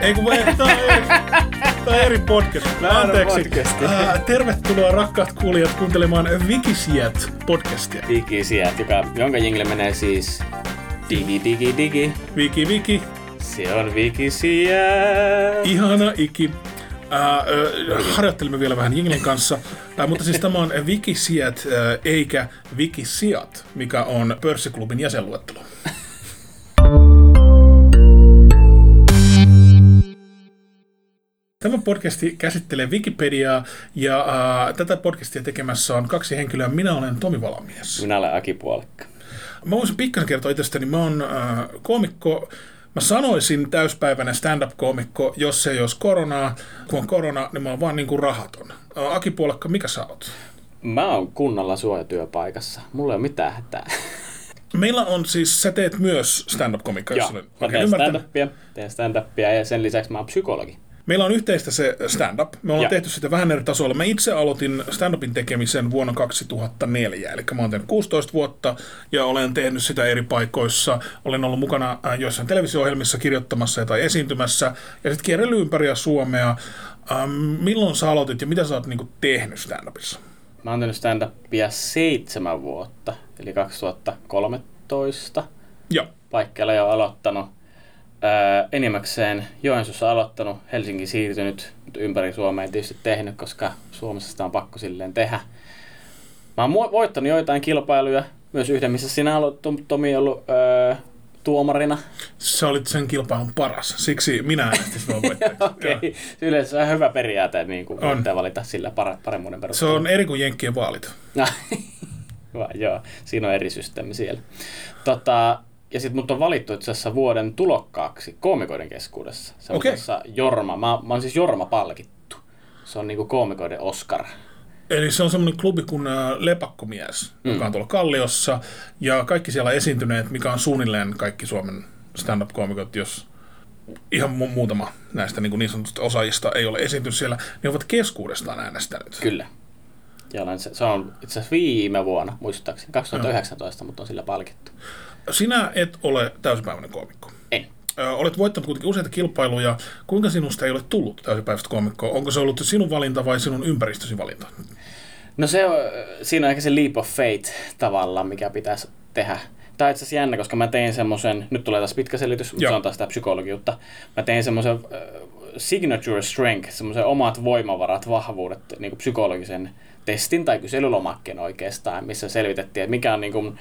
Ei kun voi, tää on eri, tää on eri podcast. Väärä Anteeksi. podcasti. Äh, tervetuloa rakkaat kuulijat kuuntelemaan Wikisiet podcastia. Digisiät, joka, jonka jingle menee siis digi digi digi. Wiki Wiki, Se on Wikisiä. ihana iki. Äh, äh, harjoittelimme vielä vähän Jinglen kanssa, äh, mutta siis tämä on Wikisiet äh, eikä Wikisiat, mikä on pörssiklubin jäsenluettelo. Tämä podcasti käsittelee Wikipediaa ja äh, tätä podcastia tekemässä on kaksi henkilöä. Minä olen Tomi Valamies. Minä olen Aki Puolikka. Mä voisin pikkasen kertoa itsestäni. Mä oon äh, koomikko. Mä sanoisin täyspäiväinen stand-up-koomikko, jos ei olisi koronaa. Kun on korona, niin mä oon vaan niin kuin rahaton. Äh, Aki Puolakka, mikä sä oot? Mä oon kunnalla suojatyöpaikassa. Mulla ei ole mitään hätää. Meillä on siis, sä teet myös stand-up-komikka, jos Joo, olen mä teen stand-upia, teen stand-upia ja sen lisäksi mä oon psykologi. Meillä on yhteistä se stand-up. Me ollaan Joo. tehty sitä vähän eri tasoilla. Mä itse aloitin stand-upin tekemisen vuonna 2004, eli mä oon tehnyt 16 vuotta ja olen tehnyt sitä eri paikoissa. Olen ollut mukana äh, joissain televisio-ohjelmissa kirjoittamassa tai esiintymässä ja sitten kierrellyt ympäri Suomea. Ähm, milloin sä aloitit ja mitä sä oot niinku tehnyt stand-upissa? Mä oon tehnyt stand-upia seitsemän vuotta, eli 2013. Joo. paikkeilla jo aloittanut. Enimmäkseen Joensuussa aloittanut, Helsingin siirtynyt, mutta ympäri Suomea ei tietysti tehnyt, koska Suomessa sitä on pakko silleen tehdä. Mä oon voittanut joitain kilpailuja, myös yhden, missä sinä olet Tom- Tomi ollut öö, tuomarina. Sä olit sen kilpailun paras, siksi minä äänestin sinua voittajaksi. Okei, okay. yleensä on hyvä periaate, niin kuin On. valita sillä par- paremmuuden Se perusteella. on eri kuin Jenkkien vaalit. Hyvä, joo. Siinä on eri systeemi siellä. Tota, ja sitten mut on valittu itse asiassa vuoden tulokkaaksi koomikoiden keskuudessa. Se on okay. Jorma. Mä, mä oon siis Jorma palkittu. Se on niinku koomikoiden Oscar. Eli se on semmoinen klubi kuin äh, Lepakkomies, mm. joka on tuolla Kalliossa. Ja kaikki siellä esiintyneet, mikä on suunnilleen kaikki Suomen stand-up-koomikot, jos ihan mu- muutama näistä niin, niin sanotusta osaajista ei ole esiintynyt siellä, niin ovat keskuudestaan äänestänyt. Kyllä. Ja olen se, se on itse asiassa viime vuonna, muistaakseni, 2019, mutta on sillä palkittu. Sinä et ole täysipäiväinen koomikko. En. Ö, olet voittanut kuitenkin useita kilpailuja. Kuinka sinusta ei ole tullut täysipäiväistä koomikkoa? Onko se ollut sinun valinta vai sinun ympäristösi valinta? No se on, siinä on ehkä se leap of faith tavallaan, mikä pitäisi tehdä. Tämä on itse asiassa jännä, koska mä tein semmoisen, nyt tulee taas pitkä selitys, mutta Joo. se on taas sitä psykologiutta. Mä tein semmoisen äh, signature strength, semmoisen omat voimavarat, vahvuudet, niin kuin psykologisen testin tai kyselylomakkeen oikeastaan, missä selvitettiin, että mikä on niin kuin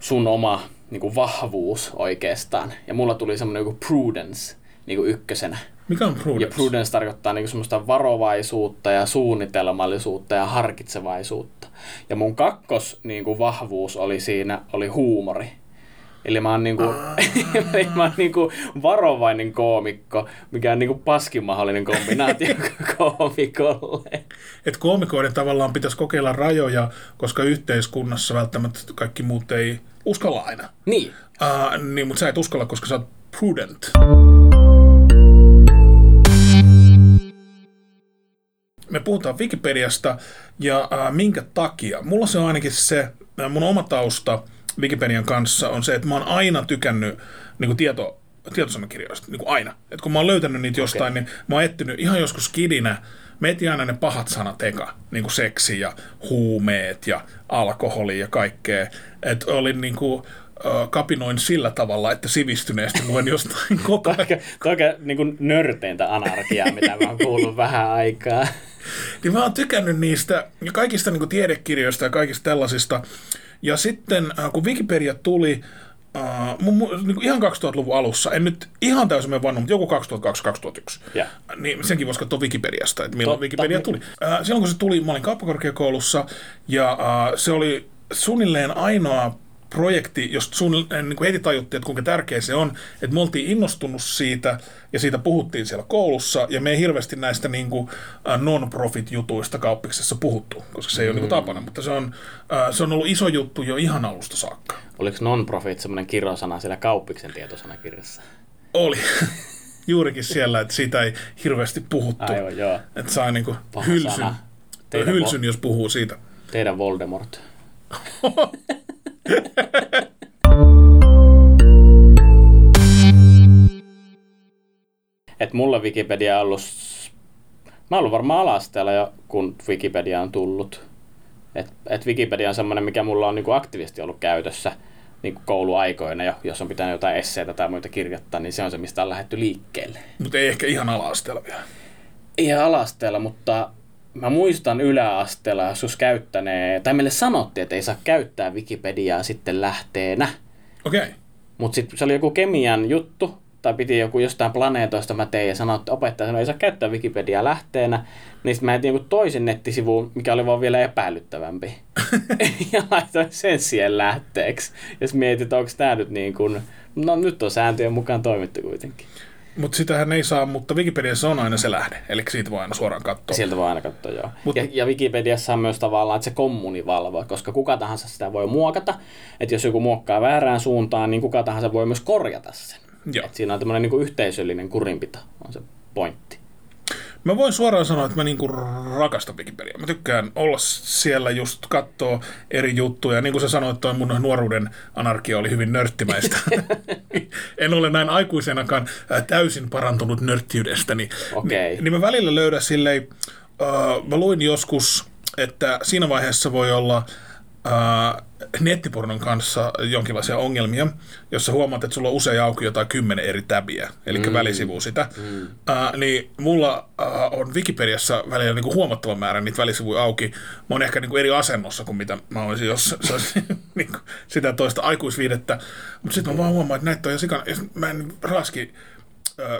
sun oma niin kuin vahvuus oikeastaan. Ja mulla tuli semmoinen joku prudence niin kuin ykkösenä. Mikä on Ja prudence? prudence tarkoittaa niinku semmoista varovaisuutta ja suunnitelmallisuutta ja harkitsevaisuutta. Ja mun kakkos niinku vahvuus oli siinä, oli huumori. Eli mä oon, niinku, mä oon niinku varovainen koomikko, mikä on niinku paskin mahdollinen kombinaatio koomikolle. että koomikoiden tavallaan pitäisi kokeilla rajoja, koska yhteiskunnassa välttämättä kaikki muut ei uskalla aina. Niin, Uh, niin, mutta sä et uskalla, koska sä oot prudent. Me puhutaan Wikipediasta ja uh, minkä takia. Mulla se on ainakin se, mun oma tausta Wikipedian kanssa on se, että mä oon aina tykännyt niin kuin tieto, tietosanakirjoista, niin kuin aina. Et kun mä oon löytänyt niitä jostain, niin mä oon etsinyt ihan joskus kidinä, mä etin aina ne pahat sanat eka, niin kuin seksi ja huumeet ja alkoholi ja kaikkea. Että olin niin kuin, kapinoin sillä tavalla, että sivistyneesti luen jostain koko ajan. toika, toika niinku nörteintä anarkiaa, mitä mä oon kuullut vähän aikaa. Niin mä oon tykännyt niistä ja kaikista niin kuin tiedekirjoista ja kaikista tällaisista. Ja sitten äh, kun Wikipedia tuli, äh, mun, mun, niin ihan 2000-luvun alussa, en nyt ihan täysin mene vannon, mutta joku 2002-2001, Ja. niin senkin voisi katsoa Wikipediasta, että milloin Totta. Wikipedia tuli. Äh, silloin kun se tuli, mä olin kauppakorkeakoulussa ja äh, se oli suunnilleen ainoa projekti, josta suunnilleen niin kuin heti tajuttiin, että kuinka tärkeä se on, että me oltiin innostunut siitä ja siitä puhuttiin siellä koulussa ja me ei hirveästi näistä niin kuin, äh, non-profit-jutuista kauppiksessa puhuttu, koska se ei ole niin kuin tapana, mutta se on, äh, se on ollut iso juttu jo ihan alusta saakka. Oliko non-profit semmoinen kirosana siellä kauppiksen tietosanakirjassa? Oli juurikin siellä, että siitä ei hirveästi puhuttu, Aivan, joo. että saa niin kuin hylsyn, sana. Teidän hylsyn, jos puhuu siitä. Teidän Voldemort. että mulla Wikipedia on ollut... Mä oon ollut varmaan alasteella jo, kun Wikipedia on tullut. Et, et Wikipedia on semmoinen, mikä mulla on niinku aktiivisesti ollut käytössä niinku kouluaikoina jo, jos on pitänyt jotain esseitä tai muita kirjoittaa, niin se on se, mistä on lähdetty liikkeelle. Mutta ei ehkä ihan ala-asteella vielä. Ihan alasteella, mutta mä muistan yläasteella joskus käyttäneen, tai meille sanottiin, että ei saa käyttää Wikipediaa sitten lähteenä. Okei. Okay. Mutta sitten se oli joku kemian juttu, tai piti joku jostain planeetoista mä tein ja sanoi, että opettaja sanoi, että ei saa käyttää Wikipediaa lähteenä. Niin sitten mä etin joku toisen nettisivuun, mikä oli vaan vielä epäilyttävämpi. ja laitoin sen siihen lähteeksi. Ja mietin, että onko tämä nyt niin kuin, no nyt on sääntöjen mukaan toimittu kuitenkin. Mutta sitähän ei saa, mutta Wikipediassa on aina se lähde, eli siitä voi aina suoraan katsoa. Sieltä voi aina katsoa, joo. Mut- ja, ja Wikipediassa on myös tavallaan, että se kommunivalvo, koska kuka tahansa sitä voi muokata. Että jos joku muokkaa väärään suuntaan, niin kuka tahansa voi myös korjata sen. Joo. Et siinä on tämmöinen niin yhteisöllinen kurinpito, on se pointti. Mä voin suoraan sanoa, että mä niinku rakastan Wikipediaa. Mä tykkään olla siellä just kattoo eri juttuja. Niin kuin sä sanoit, toi mun nuoruuden anarkia oli hyvin nörttimäistä. en ole näin aikuisenakaan äh, täysin parantunut nörttiydestäni. Okei. Niin, niin mä välillä löydän silleen, äh, mä luin joskus, että siinä vaiheessa voi olla äh, nettipornon kanssa jonkinlaisia ongelmia, jossa huomaat, että sulla on usein auki jotain kymmenen eri täbiä, eli mm. välisivu sitä. Mm. Äh, niin mulla äh, on Wikipediassa välillä niin kuin huomattava määrä niitä välisivuja auki. Mä oon ehkä niin kuin eri asennossa kuin mitä mä olisin, jos se olisi niin kuin sitä toista aikuisviidettä. Mutta sitten mä vaan huomaan, että näitä on jo sikana. Mä en raski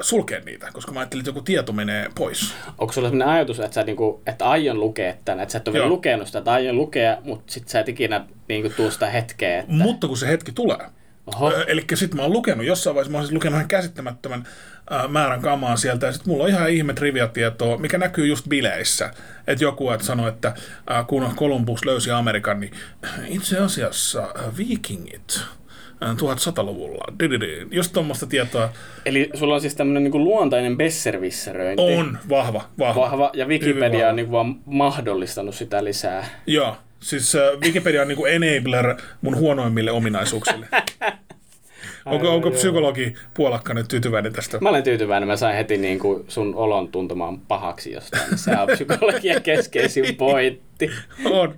sulkea niitä, koska mä ajattelin, että joku tieto menee pois. Onko sulla sellainen ajatus, että, sä niinku, että aion lukea tämän, että sä et ole vielä lukenut sitä, että aion lukea, mutta sit sä et ikinä niinku, tuu sitä hetkeä, että Mutta kun se hetki tulee, oho, Eli sitten mä oon lukenut, jossain vaiheessa mä oon siis lukenut ihan käsittämättömän ää, määrän kamaa sieltä, ja sitten mulla on ihan ihme triviatietoa, mikä näkyy just bileissä. Että joku et sanoi, että ää, kun Columbus löysi Amerikan, niin itse asiassa ää, viikingit 1100-luvulla, dididi, just tuommoista tietoa eli sulla on siis tämmöinen niinku, luontainen besservisseröinti. on vahva, vahva. Vahva, ja Wikipedia vahva. on niinku vaan mahdollistanut sitä lisää. Joo, siis ää, Wikipedia on niinku enabler mun huonoimmille ominaisuuksille. onko, onko psykologi puolakka nyt tyytyväinen tästä? Mä olen tyytyväinen, mä sain heti niin kuin sun olon tuntumaan pahaksi jostain. Se on psykologian keskeisin pointti. On.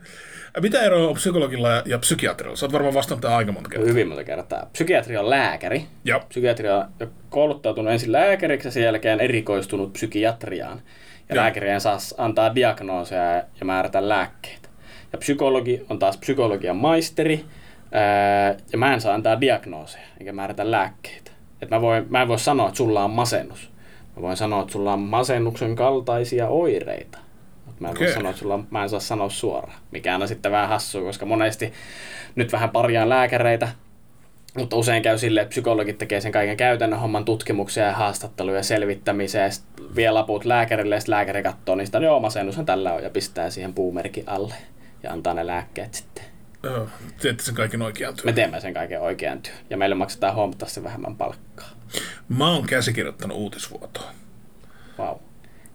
Mitä eroa on psykologilla ja, ja psykiatrilla? Sä oot varmaan vastannut tähän aika monta kertaa. Hyvin monta kertaa. Psykiatri on lääkäri. Ja. Psykiatri on kouluttautunut ensin lääkäriksi ja sen jälkeen erikoistunut psykiatriaan. Ja Joo. lääkärien saa antaa diagnooseja ja määrätä lääkkeitä. Ja psykologi on taas psykologian maisteri. Ja mä en saa antaa diagnooseja eikä määrätä lääkkeitä. Et mä, voin, mä en voi sanoa, että sulla on masennus. Mä voin sanoa, että sulla on masennuksen kaltaisia oireita. Mä en voi Okei. sanoa, sulla mä en saa sanoa suoraan. Mikään on sitten vähän hassua, koska monesti nyt vähän parjaan lääkäreitä, mutta usein käy silleen, että psykologit tekee sen kaiken käytännön homman tutkimuksia ja haastatteluja selvittämisiä ja sitten vie laput lääkärille ja sitten lääkäri katsoo niistä, no joo masennushan tällä on ja pistää siihen puumerkin alle ja antaa ne lääkkeet sitten. Joo, teette sen kaiken oikean Me työn. teemme sen kaiken oikean työn ja meille maksetaan huomattavasti vähemmän palkkaa. Mä oon käsikirjoittanut uutisvuotoa. Wow.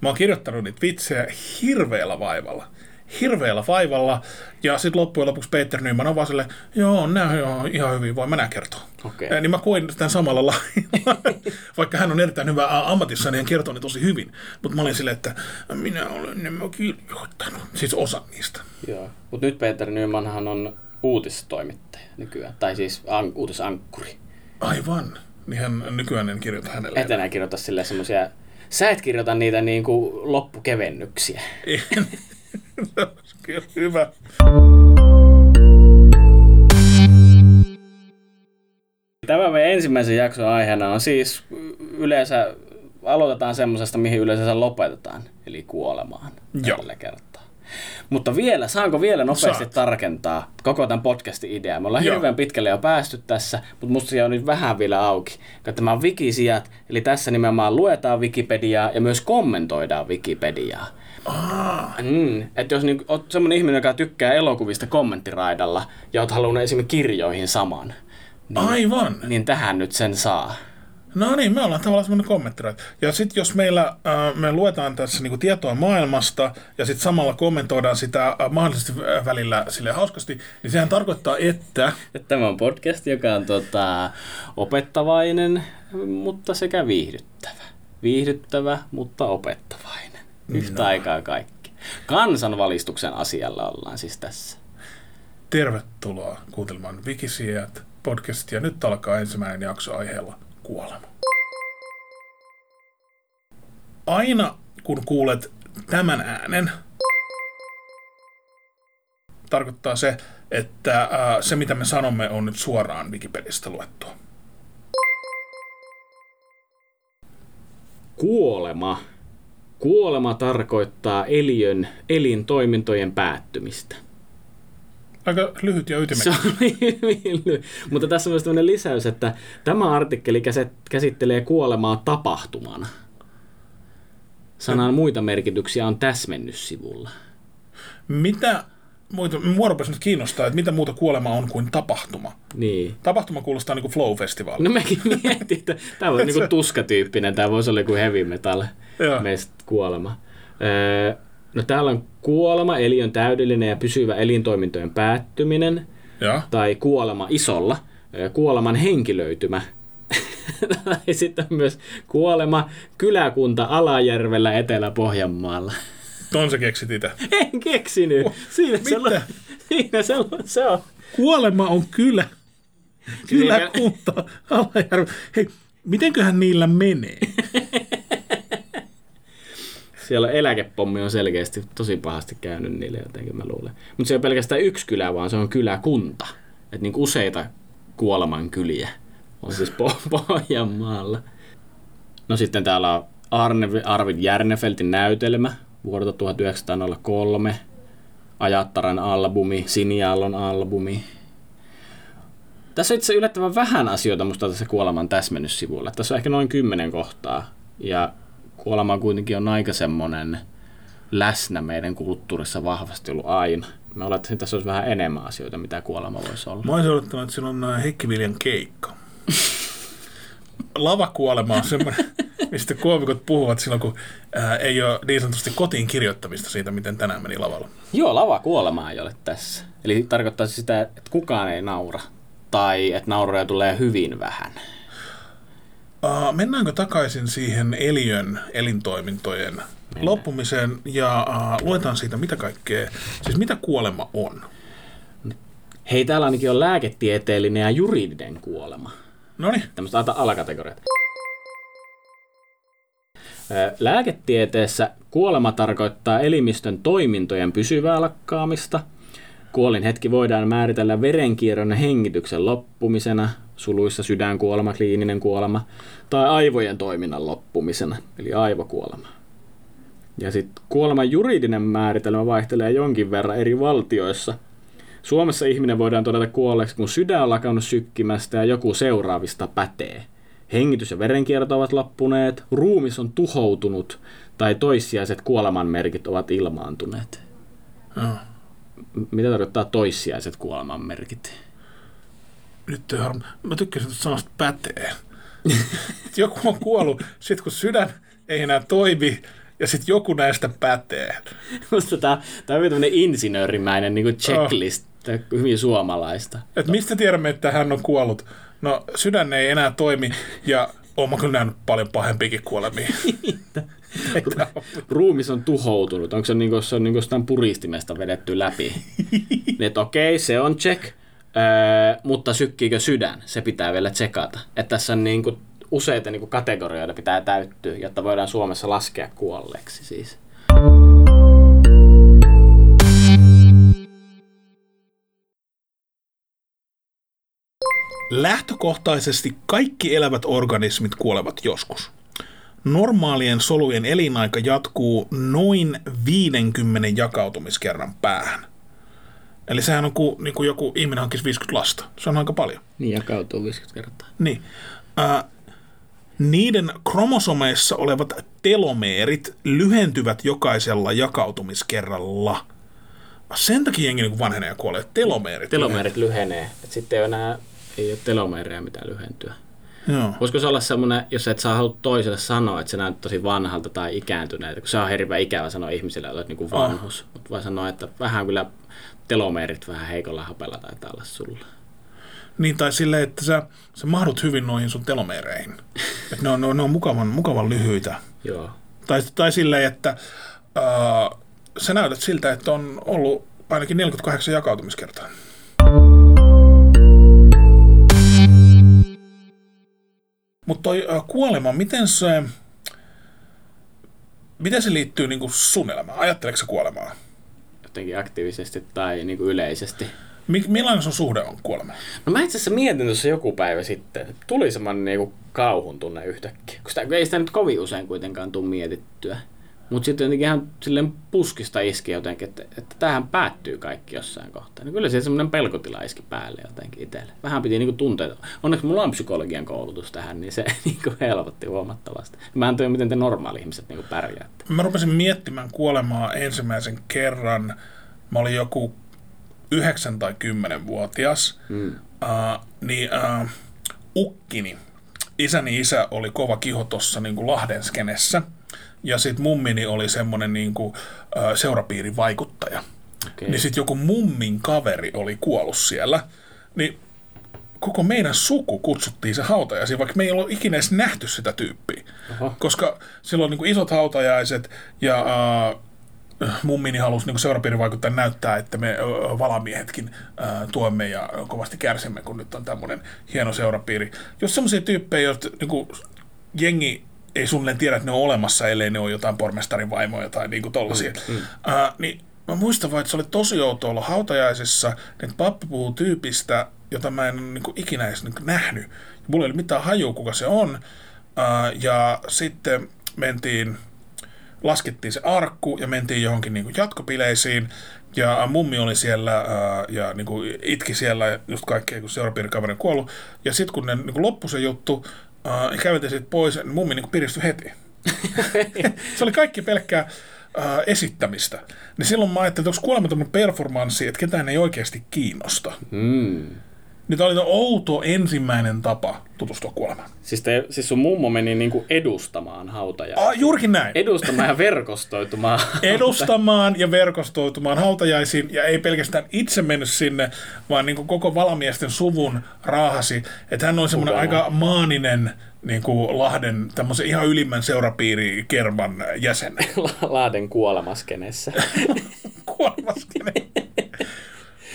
Mä oon kirjoittanut niitä vitsejä hirveällä vaivalla. Hirveällä vaivalla. Ja sitten loppujen lopuksi Peter Nyman on vaan silleen, joo, nää on ihan hyvin, voin mä nää kertoa. Ja Niin mä koin tämän samalla lailla. Vaikka hän on erittäin hyvä ammatissa, niin hän kertoo ne tosi hyvin. Mutta mä olin silleen, että minä olen nämä kirjoittanut. Siis osa niistä. Joo. Mutta nyt Peter Nymanhan on uutistoimittaja nykyään, tai siis an- uutisankkuri. Aivan. Niin hän nykyään en kirjoita hänelle. Et enää kirjoita silleen semmosia, sä et kirjoita niitä niinku loppukevennyksiä. En. Kyllä, Hyvä. Tämä meidän ensimmäisen jakson aiheena on siis yleensä, aloitetaan semmoisesta, mihin yleensä lopetetaan, eli kuolemaan Joo. tällä kertaa. Mutta vielä, saanko vielä nopeasti Saat. tarkentaa koko tämän podcastin ideaa? Me ollaan Joo. hirveän pitkälle jo päästy tässä, mutta musta se on nyt vähän vielä auki. Tämä on Wikisijat, eli tässä nimenomaan luetaan Wikipediaa ja myös kommentoidaan Wikipediaa. Mm, että jos niinku, oot semmoinen ihminen, joka tykkää elokuvista kommenttiraidalla ja oot halunnut esimerkiksi kirjoihin saman, Aivan. niin tähän nyt sen saa. No niin, me ollaan tavallaan semmoinen kommenttiraita. Ja sitten jos meillä, äh, me luetaan tässä niinku tietoa maailmasta ja sitten samalla kommentoidaan sitä äh, mahdollisesti äh, välillä sille hauskasti, niin sehän tarkoittaa, että Että Tämä on podcast, joka on tota, opettavainen, mutta sekä viihdyttävä. viihdyttävä, mutta opettavainen. Yhtä no. aikaa kaikki. Kansanvalistuksen asialla ollaan siis tässä. Tervetuloa kuuntelemaan Wikisiet podcastia. Nyt alkaa ensimmäinen jakso aiheella kuolema. Aina kun kuulet tämän äänen, tarkoittaa se, että se mitä me sanomme on nyt suoraan Wikipedistä luettua. Kuolema. Kuolema tarkoittaa eliön elintoimintojen päättymistä. Aika lyhyt ja ytimekäs. Se oli hyvin lyhyt. Mutta tässä on myös lisäys, että tämä artikkeli käsittelee kuolemaa tapahtumana. Sanan muita merkityksiä on täsmennyssivulla. Mitä muita, mua rupesi nyt kiinnostaa, että mitä muuta kuolema on kuin tapahtuma. Niin. Tapahtuma kuulostaa niin kuin flow-festivaali. No mekin mietin, että tämä on niin kuin tuskatyyppinen, tämä voisi olla joku heavy metal meistä kuolema. Öö, no täällä on kuolema, eli on täydellinen ja pysyvä elintoimintojen päättyminen. Ja. Tai kuolema isolla, kuoleman henkilöitymä. tai sitten myös kuolema kyläkunta Alajärvellä Etelä-Pohjanmaalla. Ton sä keksit itse. En keksinyt. Siinä se, on, siinä se, on, se on. Kuolema on kylä. Kyläkunta Alajärvi. Hei, mitenköhän niillä menee? Siellä eläkepommi on selkeästi tosi pahasti käynyt niille jotenkin, mä luulen. Mutta se ei ole pelkästään yksi kylä, vaan se on kyläkunta. Että niin useita kuoleman kyliä on siis Pohjanmaalla. No sitten täällä on Arne, Arvid Järnefeltin näytelmä vuodelta 1903. Ajattaran albumi, Siniallon albumi. Tässä on itse yllättävän vähän asioita musta tässä kuoleman täsmennyssivuilla. Tässä on ehkä noin kymmenen kohtaa. Ja kuolema kuitenkin on aika semmoinen läsnä meidän kulttuurissa vahvasti ollut aina. Me olettaisiin, että tässä olisi vähän enemmän asioita, mitä kuolema voisi olla. Mä olisin odottanut, että siinä on äh, Heikki Viljan keikka. Lavakuolema on semmoinen, mistä koomikot puhuvat silloin, kun ää, ei ole niin sanotusti kotiin kirjoittamista siitä, miten tänään meni lavalla. Joo, lavakuolemaa ei ole tässä. Eli tarkoittaa sitä, että kukaan ei naura. Tai että nauroja tulee hyvin vähän. Uh, mennäänkö takaisin siihen eliön elintoimintojen Mennään. loppumiseen ja uh, luetaan siitä, mitä kaikkea, siis mitä kuolema on? Hei, täällä ainakin on lääketieteellinen ja juridinen kuolema. No niin. Tämmöistä alakategoriat. Lääketieteessä kuolema tarkoittaa elimistön toimintojen pysyvää lakkaamista. Kuolin hetki voidaan määritellä verenkierron ja hengityksen loppumisena, suluissa sydänkuolema, kliininen kuolema, tai aivojen toiminnan loppumisena, eli aivokuolema. Ja sitten kuoleman juridinen määritelmä vaihtelee jonkin verran eri valtioissa. Suomessa ihminen voidaan todeta kuolleeksi, kun sydän on lakannut sykkimästä ja joku seuraavista pätee. Hengitys ja verenkierto ovat loppuneet, ruumis on tuhoutunut tai toissijaiset kuolemanmerkit ovat ilmaantuneet. Oh. Mitä tarkoittaa toissijaiset kuolemanmerkit? Nyt harm... Mä tykkäsin että sanasta pätee. joku on kuollut, sit kun sydän ei enää toimi, ja sitten joku näistä pätee. Musta tää on tämmöinen insinöörimäinen niin checklist, oh. hyvin suomalaista. Et mistä tiedämme, että hän on kuollut? No sydän ei enää toimi ja oon mä kyllä nähnyt paljon pahempiakin kuolemia. Ruumis on tuhoutunut. Onko se, niin kuin, se on niin kuin puristimesta vedetty läpi? että okei, okay, se on check. Öö, mutta sykkiikö sydän? Se pitää vielä tsekata. Että tässä on niin kuin useita niin kuin kategorioita pitää täyttyä, jotta voidaan Suomessa laskea kuolleeksi siis. Lähtökohtaisesti kaikki elävät organismit kuolevat joskus. Normaalien solujen elinaika jatkuu noin 50 jakautumiskerran päähän. Eli sehän on kuin, niin kuin joku ihminen hankisi 50 lasta. Se on aika paljon. Niin jakautuu 50 kertaa. Niin. Äh, niiden kromosomeissa olevat telomeerit lyhentyvät jokaisella jakautumiskerralla. Sen takia jengi niin vanhenee ja kuolee. Telomeerit, telomeerit lyhenee. lyhenee. Et sitten ei ole enää ei ole telomeereja mitään lyhentyä. Joo. Voisiko se olla semmoinen, jos et saa halua toiselle sanoa, että se näyttää tosi vanhalta tai ikääntyneeltä, kun se on hirveän ikävä sanoa ihmisille, että olet niin kuin vanhus. Oh. Mutta voi sanoa, että vähän kyllä telomeerit vähän heikolla hapella taitaa olla sulla. Niin, tai silleen, että sä, sä mahdut hyvin noihin sun telomeereihin. Että ne on, ne on, ne on mukavan, mukavan lyhyitä. Joo. Tai, tai silleen, että ää, sä näytät siltä, että on ollut ainakin 48 jakautumiskertaa. Mutta toi ää, kuolema, miten se, miten se liittyy niinku sun elämään? Ajatteleeko sä kuolemaa? Jotenkin aktiivisesti tai niin kuin yleisesti. Mi- millainen sun suhde on kuolemaan? No mä itse asiassa mietin tuossa joku päivä sitten, tuli semmoinen niinku kauhun tunne yhtäkkiä. Sitä, ei sitä nyt kovin usein kuitenkaan tule mietittyä. Mutta sitten jotenkin ihan silleen puskista iski jotenkin, että, että tämähän päättyy kaikki jossain kohtaa. Niin kyllä se semmoinen pelkotila iski päälle jotenkin itselle. Vähän piti niinku tuntea. Onneksi mulla on psykologian koulutus tähän, niin se niinku helpotti huomattavasti. Mä en tiedä, miten te normaali ihmiset niinku pärjäätte. Mä rupesin miettimään kuolemaa ensimmäisen kerran. Mä olin joku 9 tai 10-vuotias. Mm. Uh, niin uh, ukkini, isäni isä oli kova kiho tuossa niin Lahden skenessä. Ja sitten mummini oli semmoinen niin kuin, seurapiirin vaikuttaja. Okay. Niin sitten joku mummin kaveri oli kuollut siellä. Niin koko meidän suku kutsuttiin se hautajaisiin, vaikka me ei ollut ikinä edes nähty sitä tyyppiä. Oho. Koska silloin niin kuin isot hautajaiset ja uh, mummini halusi niin seurapiirin vaikuttaa näyttää, että me ö, valamiehetkin ö, tuemme ja kovasti kärsimme, kun nyt on tämmöinen hieno seurapiiri. Jos semmoisia tyyppejä, joista niin kuin, jengi ei suunnilleen tiedä, että ne on olemassa, ellei ne ole jotain pormestarin vaimoja tai niin kuin tollaisia. Mm, mm. Uh, niin mä muistan vaan, että se oli tosi outo olla hautajaisissa, että pappi puhuu tyypistä, jota mä en niin kuin, ikinä edes niin kuin, nähnyt. Mulla ei ole mitään hajua, kuka se on. Uh, ja sitten mentiin laskettiin se arkku ja mentiin johonkin niin kuin jatkopileisiin. Ja mummi oli siellä ää, ja niin kuin itki siellä just kaikkea, kun seurapiirikaveri kuollut. Ja sitten kun ne niin kuin loppui se juttu, ää, ja käveltiin siitä pois, niin mummi niin piristyi heti. se oli kaikki pelkkää ää, esittämistä. Niin silloin mä ajattelin, että onko kuolema tämmöinen performanssi, että ketään ei oikeasti kiinnosta. Mm. Niin tämä oli outo ensimmäinen tapa tutustua kuolemaan. Siis, te, siis sun mummo meni niinku edustamaan hautajaisia. Ah, juurikin näin. Edustamaan ja verkostoitumaan. edustamaan ja verkostoitumaan hautajaisiin, ja ei pelkästään itse mennyt sinne, vaan niin kuin koko valamiesten suvun raahasi, että hän on semmoinen aika maaninen niin kuin Lahden tämmöisen ihan ylimmän seurapiirikerman jäsen. Lahden kuolemaskenessä. Kuolemaskene.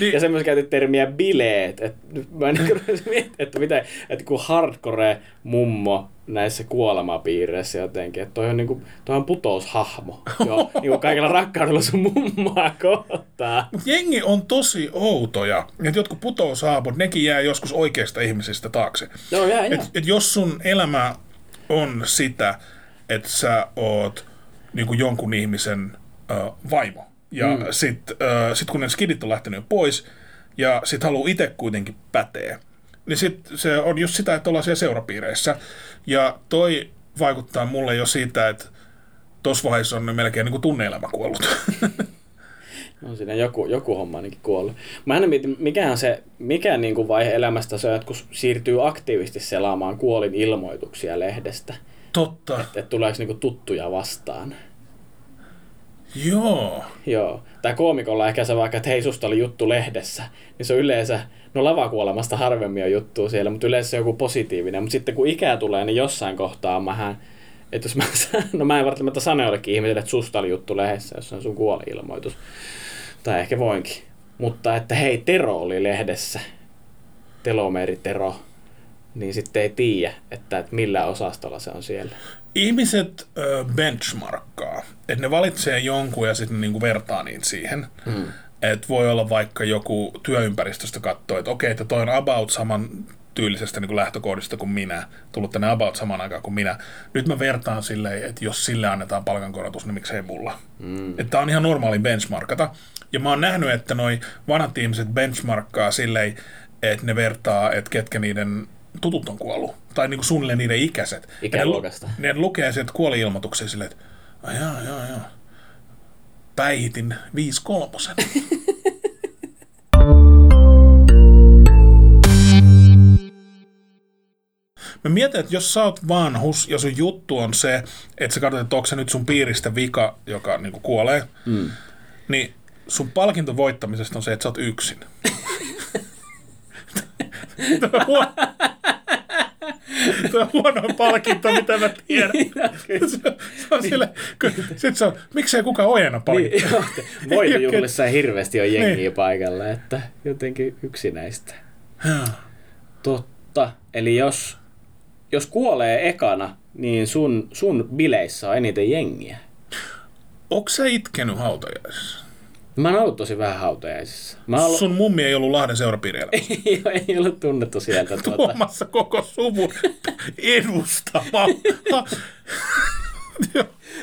Niin. Ja semmoisen käytit termiä bileet. Että mä niin mietin, että, mitä, että kun hardcore mummo näissä kuolemapiireissä jotenkin, että toi on, niinku, toi on putoushahmo. Joo, niin kuin kaikilla rakkaudella sun mummoa kohtaa. Jengi on tosi outoja. Että jotkut putoushaapot, nekin jää joskus oikeista ihmisistä taakse. Joo, jää, et, jää. et jos sun elämä on sitä, että sä oot niin kuin jonkun ihmisen äh, vaimo, ja mm. sitten äh, sit kun ne skidit on lähtenyt pois, ja sit haluaa itse kuitenkin päteä, niin sit se on just sitä, että ollaan siellä seurapiireissä. Ja toi vaikuttaa mulle jo siitä, että tuossa vaiheessa on melkein niin kuin tunne-elämä kuollut. On siinä joku, joku homma ainakin kuollut. Mä en mietin, mikä on se, mikä niin kuin vaihe elämästä se on, että kun siirtyy aktiivisesti selaamaan kuolin ilmoituksia lehdestä. Totta. Että et tuleeko niin kuin tuttuja vastaan. Joo. Joo. Tai koomikolla ehkä se vaikka, että hei, susta oli juttu lehdessä. Niin se on yleensä, no lavakuolemasta harvemmin on juttu siellä, mutta yleensä se on joku positiivinen. Mutta sitten kun ikää tulee, niin jossain kohtaa mähän, että jos mä, no mä en välttämättä sano jollekin ihmiselle, että susta oli juttu lehdessä, jos on sun kuoli-ilmoitus. Tai ehkä voinkin. Mutta että hei, Tero oli lehdessä. Telomeri Tero. Niin sitten ei tiedä, että, että millä osastolla se on siellä. Ihmiset ö, benchmarkkaa, että ne valitsee jonkun ja sitten niinku vertaa niin siihen. Mm. Että voi olla vaikka joku työympäristöstä katsoo, että okei, että toi on about saman tyylisestä niin kuin lähtökohdista kuin minä, tullut tänne about saman aikaan kuin minä. Nyt mä vertaan silleen, että jos sille annetaan palkankorotus, niin miksei mulla. Mm. Että on ihan normaali benchmarkata. Ja mä oon nähnyt, että noi vanhat ihmiset benchmarkkaa silleen, että ne vertaa, että ketkä niiden tutut on kuollut. Tai niin kuin suunnilleen niiden ikäiset. Ikäluokasta. Ne, ne lukee sieltä kuoli-ilmoituksia silleen, että jaa, jaa, jaa. Päihitin 5 kolmosen. Mä mietin, että jos sä oot vanhus ja sun juttu on se, että sä katsot, että onko se nyt sun piiristä vika, joka niin kuolee, mm. niin sun palkinto voittamisesta on se, että sä oot yksin. Tuo on huono, tuo on huonoin palkinto, mitä mä tiedän. se, se on sille, sit se on, miksei kukaan ojena palkinto. Niin, Voitojuhlissa ei hirveästi ole jengiä Niin. paikalla, että jotenkin yksinäistä. Totta. Eli jos, jos kuolee ekana, niin sun, sun bileissä on eniten jengiä. Onko sä itkenyt hautajaisissa? Mä oon ollut tosi vähän hautajaisissa. Mä ollut, Sun mummi ei ollut Lahden seurapiiriellä. ei, ei ollut tunnettu sieltä. Tuota. Tuomassa koko suvun edustama.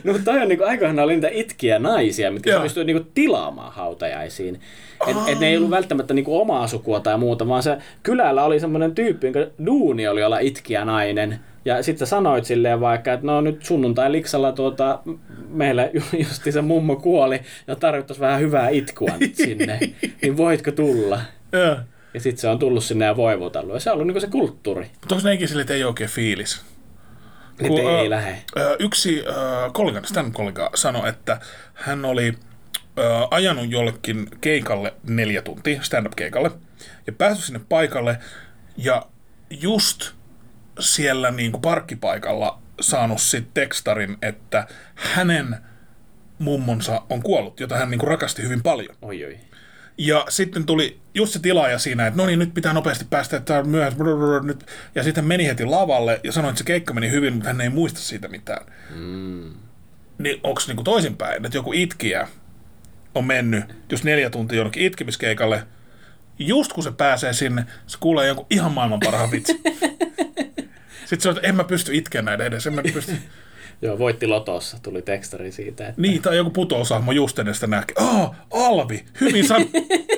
No mutta toi on niinku, aikoinaan oli niitä itkiä naisia, mitkä Joo. pystyy niinku tilaamaan hautajaisiin. Et, et ne ei ollut välttämättä niinku omaa sukua tai muuta, vaan se kylällä oli semmoinen tyyppi, jonka duuni oli olla itkiä nainen. Ja sitten sanoit silleen vaikka, että no nyt sunnuntai liksalla tuota, meillä ju- justi se mummo kuoli ja tarvittaisiin vähän hyvää itkua nyt sinne. niin voitko tulla? Joo. Ja sitten se on tullut sinne ja voivotellut. Ja se on ollut niinku se kulttuuri. Mutta onko ne ikinä sille, että ei oikein fiilis? Nyt Kun, ei, ö, Yksi äh, kollega, stand-kollega sanoi, että hän oli äh, ajanut jollekin keikalle neljä tuntia, stand-up-keikalle, ja päässyt sinne paikalle, ja just siellä niin kuin parkkipaikalla saanut sit tekstarin, että hänen mummonsa on kuollut, jota hän niin kuin rakasti hyvin paljon. Oi oi. Ja sitten tuli just se tilaaja siinä, että no niin, nyt pitää nopeasti päästä, että on myöhässä. nyt. Ja sitten meni heti lavalle ja sanoi, että se keikka meni hyvin, mutta hän ei muista siitä mitään. Mm. Niin onko niinku toisinpäin, että joku itkiä on mennyt just neljä tuntia jonnekin itkemiskeikalle, just kun se pääsee sinne, se kuulee jonkun ihan maailman parhaan vitsi. Sitten on, että en mä pysty itkeä näiden edes, en mä pysty. Joo, voitti Lotossa, tuli tekstari siitä. Että... Niin, tai joku putousahmo just ennen sitä näkee. Oh, Alvi, hyvin sano.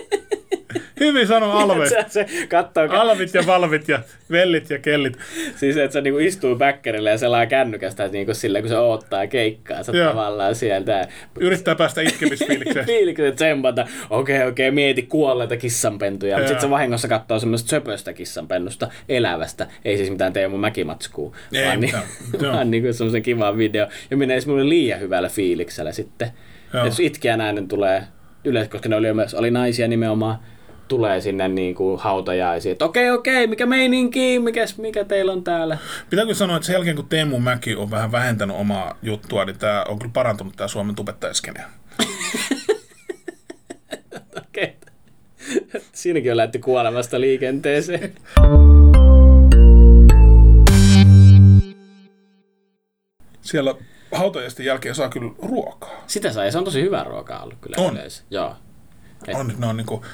hyvin sano Alve. se, se kattoo, Alvit ja valvit ja vellit ja kellit. siis että se niinku istuu bäkkärillä ja selaa kännykästä niinku sillä, kun se odottaa keikkaa. Se tavallaan sieltä Yrittää päästä itkemisfiilikseen. fiilikset tsempata. Okei, okei, mieti kuolleita kissanpentuja. Mutta sitten se vahingossa katsoo semmoista söpöstä kissanpennusta elävästä. Ei siis mitään Teemu Mäkimatskua. Ei vaan, mitään. niin, Joo. vaan niinku semmoisen kivan video. Ja menee semmoinen liian hyvällä fiiliksellä sitten. Joo. Jos itkeä nainen tulee yleensä, koska ne oli myös oli naisia nimenomaan, tulee sinne niin kuin hautajaisiin, että okei, okei, mikä meininki, mikäs, mikä teillä on täällä? Pitääkö sanoa, että sen jälkeen kun Teemu Mäki on vähän vähentänyt omaa juttua, niin tämä on kyllä parantunut tämä Suomen tubettajaskene. Okei. Siinäkin on lähti kuolemasta liikenteeseen. Siellä hautajaisten jälkeen saa kyllä ruokaa. Sitä saa, ja se on tosi hyvää ruokaa ollut kyllä On. yleensä. Joo. Et- On, ne on niinku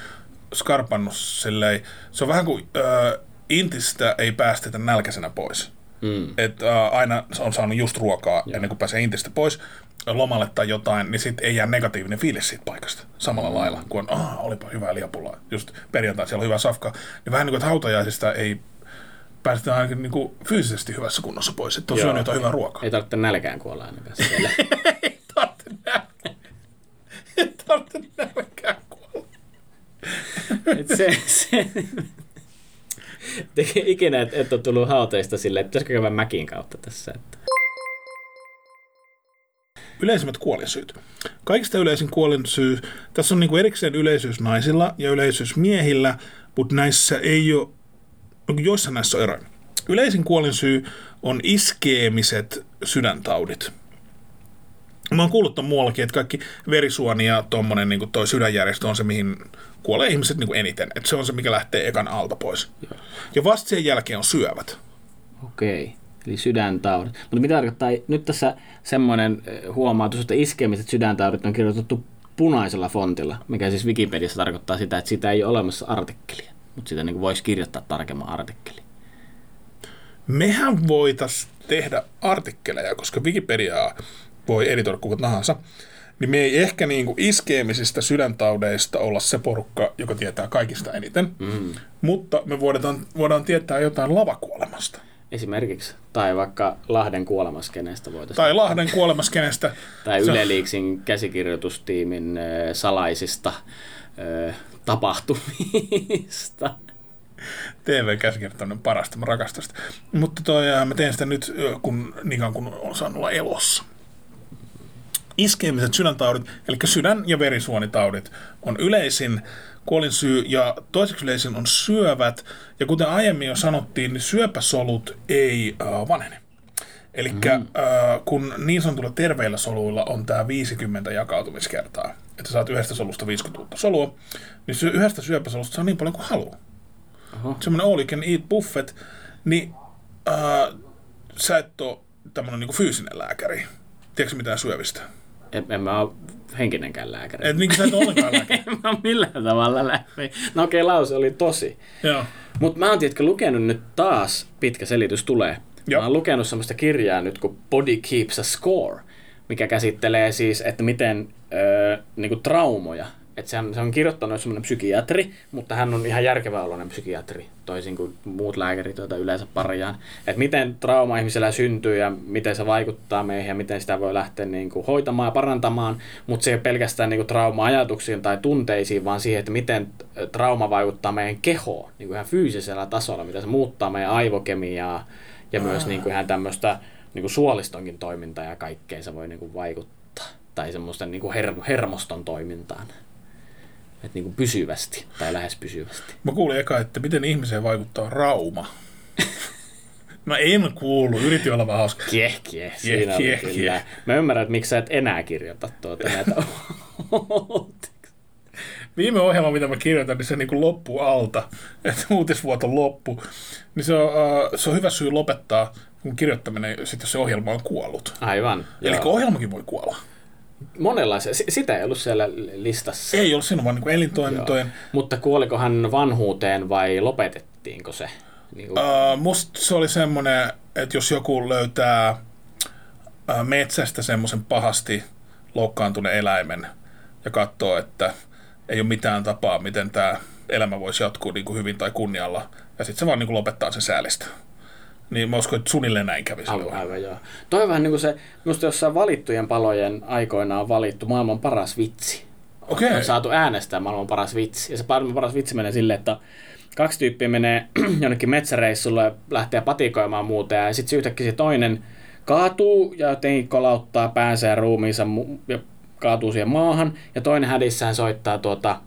skarpannut silleen. Se on vähän kuin äh, Intistä ei päästetä nälkäisenä pois. Mm. Että äh, aina se on saanut just ruokaa ennen kuin pääsee Intistä pois lomalle tai jotain, niin sitten ei jää negatiivinen fiilis siitä paikasta samalla mm. lailla, kun on, olipa hyvää liapulaa, just perjantai siellä on hyvä safka, niin vähän niin kuin, että hautajaisista ei päästä ainakin niin kuin fyysisesti hyvässä kunnossa pois, että on syönyt jotain hyvää ruokaa. Ei tarvitse nälkään kuolla ainakaan siellä. Ei tarvitse nälkää. Ei tarvitse nälkää kuolla. Et se, se, ikinä et, et ole tullut hauteista silleen, että pitäisikö käydä mäkin kautta tässä. Että. Yleisimmät kuolinsyyt. Kaikista yleisin kuolinsyy, tässä on niinku erikseen yleisyys naisilla ja yleisyys miehillä, mutta näissä ei ole, no joissain näissä on eroja. Yleisin kuolinsyy on iskeemiset sydäntaudit. Mä oon kuullut ton muuallakin, että kaikki verisuoni ja tommonen niin toi sydänjärjestö on se, mihin kuolee ihmiset niin eniten. Että se on se, mikä lähtee ekan alta pois. Joo. Ja vasta sen jälkeen on syövät. Okei, eli sydäntaudit. Mutta mitä tarkoittaa, nyt tässä semmoinen eh, huomautus, että iskemiset sydäntaudit on kirjoitettu punaisella fontilla, mikä siis Wikipediassa tarkoittaa sitä, että sitä ei ole olemassa artikkelia. Mutta sitä niin voisi kirjoittaa tarkemman artikkeli. Mehän voitais tehdä artikkeleja, koska Wikipediaa voi editoida kuka tahansa, niin me ei ehkä niinku iskeemisistä sydäntaudeista olla se porukka, joka tietää kaikista eniten, mm. mutta me voidaan, voidaan tietää jotain lavakuolemasta. Esimerkiksi. Tai vaikka Lahden kuolemaskeneestä voitaisiin. Tai Lahden kuolemaskenestä. Tai Se on- Yle Leaksin käsikirjoitustiimin salaisista ö, tapahtumista. TV-käsikirjoittaminen parasta, mä rakastan sitä. Mutta toi, ää, mä teen sitä nyt, kun, niin kauan kun on saanut olla elossa. Iskemiset sydäntaudit, eli sydän- ja verisuonitaudit, on yleisin kuolinsyy ja toiseksi yleisin on syövät. Ja kuten aiemmin jo sanottiin, niin syöpäsolut ei äh, vanhene. Eli mm. äh, kun niin sanotulla terveillä soluilla on tämä 50 jakautumiskertaa, että saat yhdestä solusta 50 uutta solua, niin sy- yhdestä syöpäsolusta saa niin paljon kuin haluaa. Semmoinen all you can eat buffet, niin äh, sä et ole tämmöinen niin fyysinen lääkäri. Tiedätkö mitään syövistä? En, en mä ole henkinenkään lääkäri. Et niin sä et ole ollenkaan lääkäri. en mä millään tavalla läpi. No okei, okay, lause oli tosi. Joo. Mutta mä oon tiedätkö lukenut nyt taas, pitkä selitys tulee. Joo. Mä oon lukenut semmoista kirjaa nyt kuin Body Keeps a Score, mikä käsittelee siis, että miten öö, niinku traumoja, että se on, se on kirjoittanut semmoinen psykiatri, mutta hän on ihan järkevä oloinen psykiatri, toisin kuin muut lääkärit, joita yleensä parjaan. Että miten trauma ihmisellä syntyy ja miten se vaikuttaa meihin ja miten sitä voi lähteä niin kuin hoitamaan ja parantamaan, mutta se ei ole pelkästään niin kuin trauma-ajatuksiin tai tunteisiin, vaan siihen, että miten trauma vaikuttaa meidän kehoon niin kuin ihan fyysisellä tasolla, miten se muuttaa meidän aivokemiaa ja myös niin kuin ihan tämmöistä niin kuin suolistonkin toimintaa ja kaikkea se voi niin kuin vaikuttaa. Tai semmoisten niin kuin her- hermoston toimintaan. Että niin kuin pysyvästi tai lähes pysyvästi. Mä kuulin eka, että miten ihmiseen vaikuttaa rauma. Mä en kuulu, yritin olla vähän hauska. Kieh, kieh. Siinä oli kieh, kyllä. kieh. Mä ymmärrän, että miksi sä et enää kirjoita tuota näitä Viime ohjelma, mitä mä kirjoitan, niin se niin loppuu alta, että uutisvuoto loppu. Niin se on, uh, se on hyvä syy lopettaa kun kirjoittaminen, sit jos se ohjelma on kuollut. Aivan. Eli ohjelmakin voi kuolla. Monenlaisia. S- Sitä ei ollut siellä listassa. Ei ole siinä vaan niin elintoimintojen. Joo. Mutta kuoliko hän vanhuuteen vai lopetettiinko se? Niin kuin, Uh, musta se oli semmoinen, että jos joku löytää metsästä semmoisen pahasti loukkaantuneen eläimen ja katsoo, että ei ole mitään tapaa, miten tämä elämä voisi jatkuu niin kuin hyvin tai kunnialla, ja sitten se vaan niin kuin lopettaa sen säälistä. Niin mä uskon, että sunille näin kävi silloin. aivan joo. Toi on vähän niin kuin se, minusta jossain valittujen palojen aikoina on valittu maailman paras vitsi. Okei. on saatu äänestää maailman paras vitsi. Ja se maailman paras vitsi menee silleen, että kaksi tyyppiä menee jonnekin metsäreissulle ja lähtee patikoimaan muuta ja sitten yhtäkkiä se toinen kaatuu ja jotenkin kolauttaa päänsä ja ruumiinsa mu- ja kaatuu siihen maahan ja toinen hädissään soittaa tuota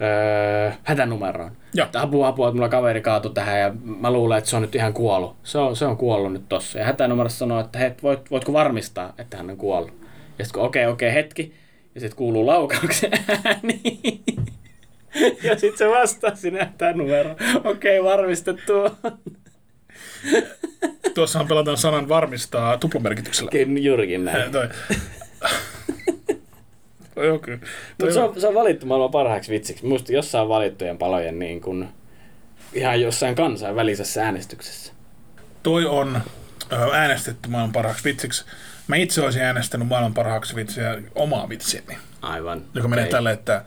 öö, hätänumeroon. Joo. Että apua, apua, että mulla kaveri kaatui tähän ja mä luulen, että se on nyt ihan kuollut. Se on, se on kuollut nyt tossa. Ja hätänumerossa sanoo, että hei, voit, voitko varmistaa, että hän on kuollut. Ja sitten okei, okay, okei, okay, hetki. Ja sitten kuuluu laukauksen ääni. Ja sitten se vastaa sinne hätänumeroon. Okei, okay, varmistettu. Tuossahan pelataan sanan varmistaa tuplamerkityksellä. Juurikin näin. Toi. Kyllä. Toi Mutta se, on, se on valittu maailman parhaaksi vitsiksi. Muista jossain valittujen palojen niin kuin, ihan jossain kansainvälisessä äänestyksessä. toi on äänestetty maailman parhaaksi vitsiksi. Mä itse olisin äänestänyt maailman parhaaksi vitsiä omaa vitsiäni, Aivan. joka menee Okei. tälle, että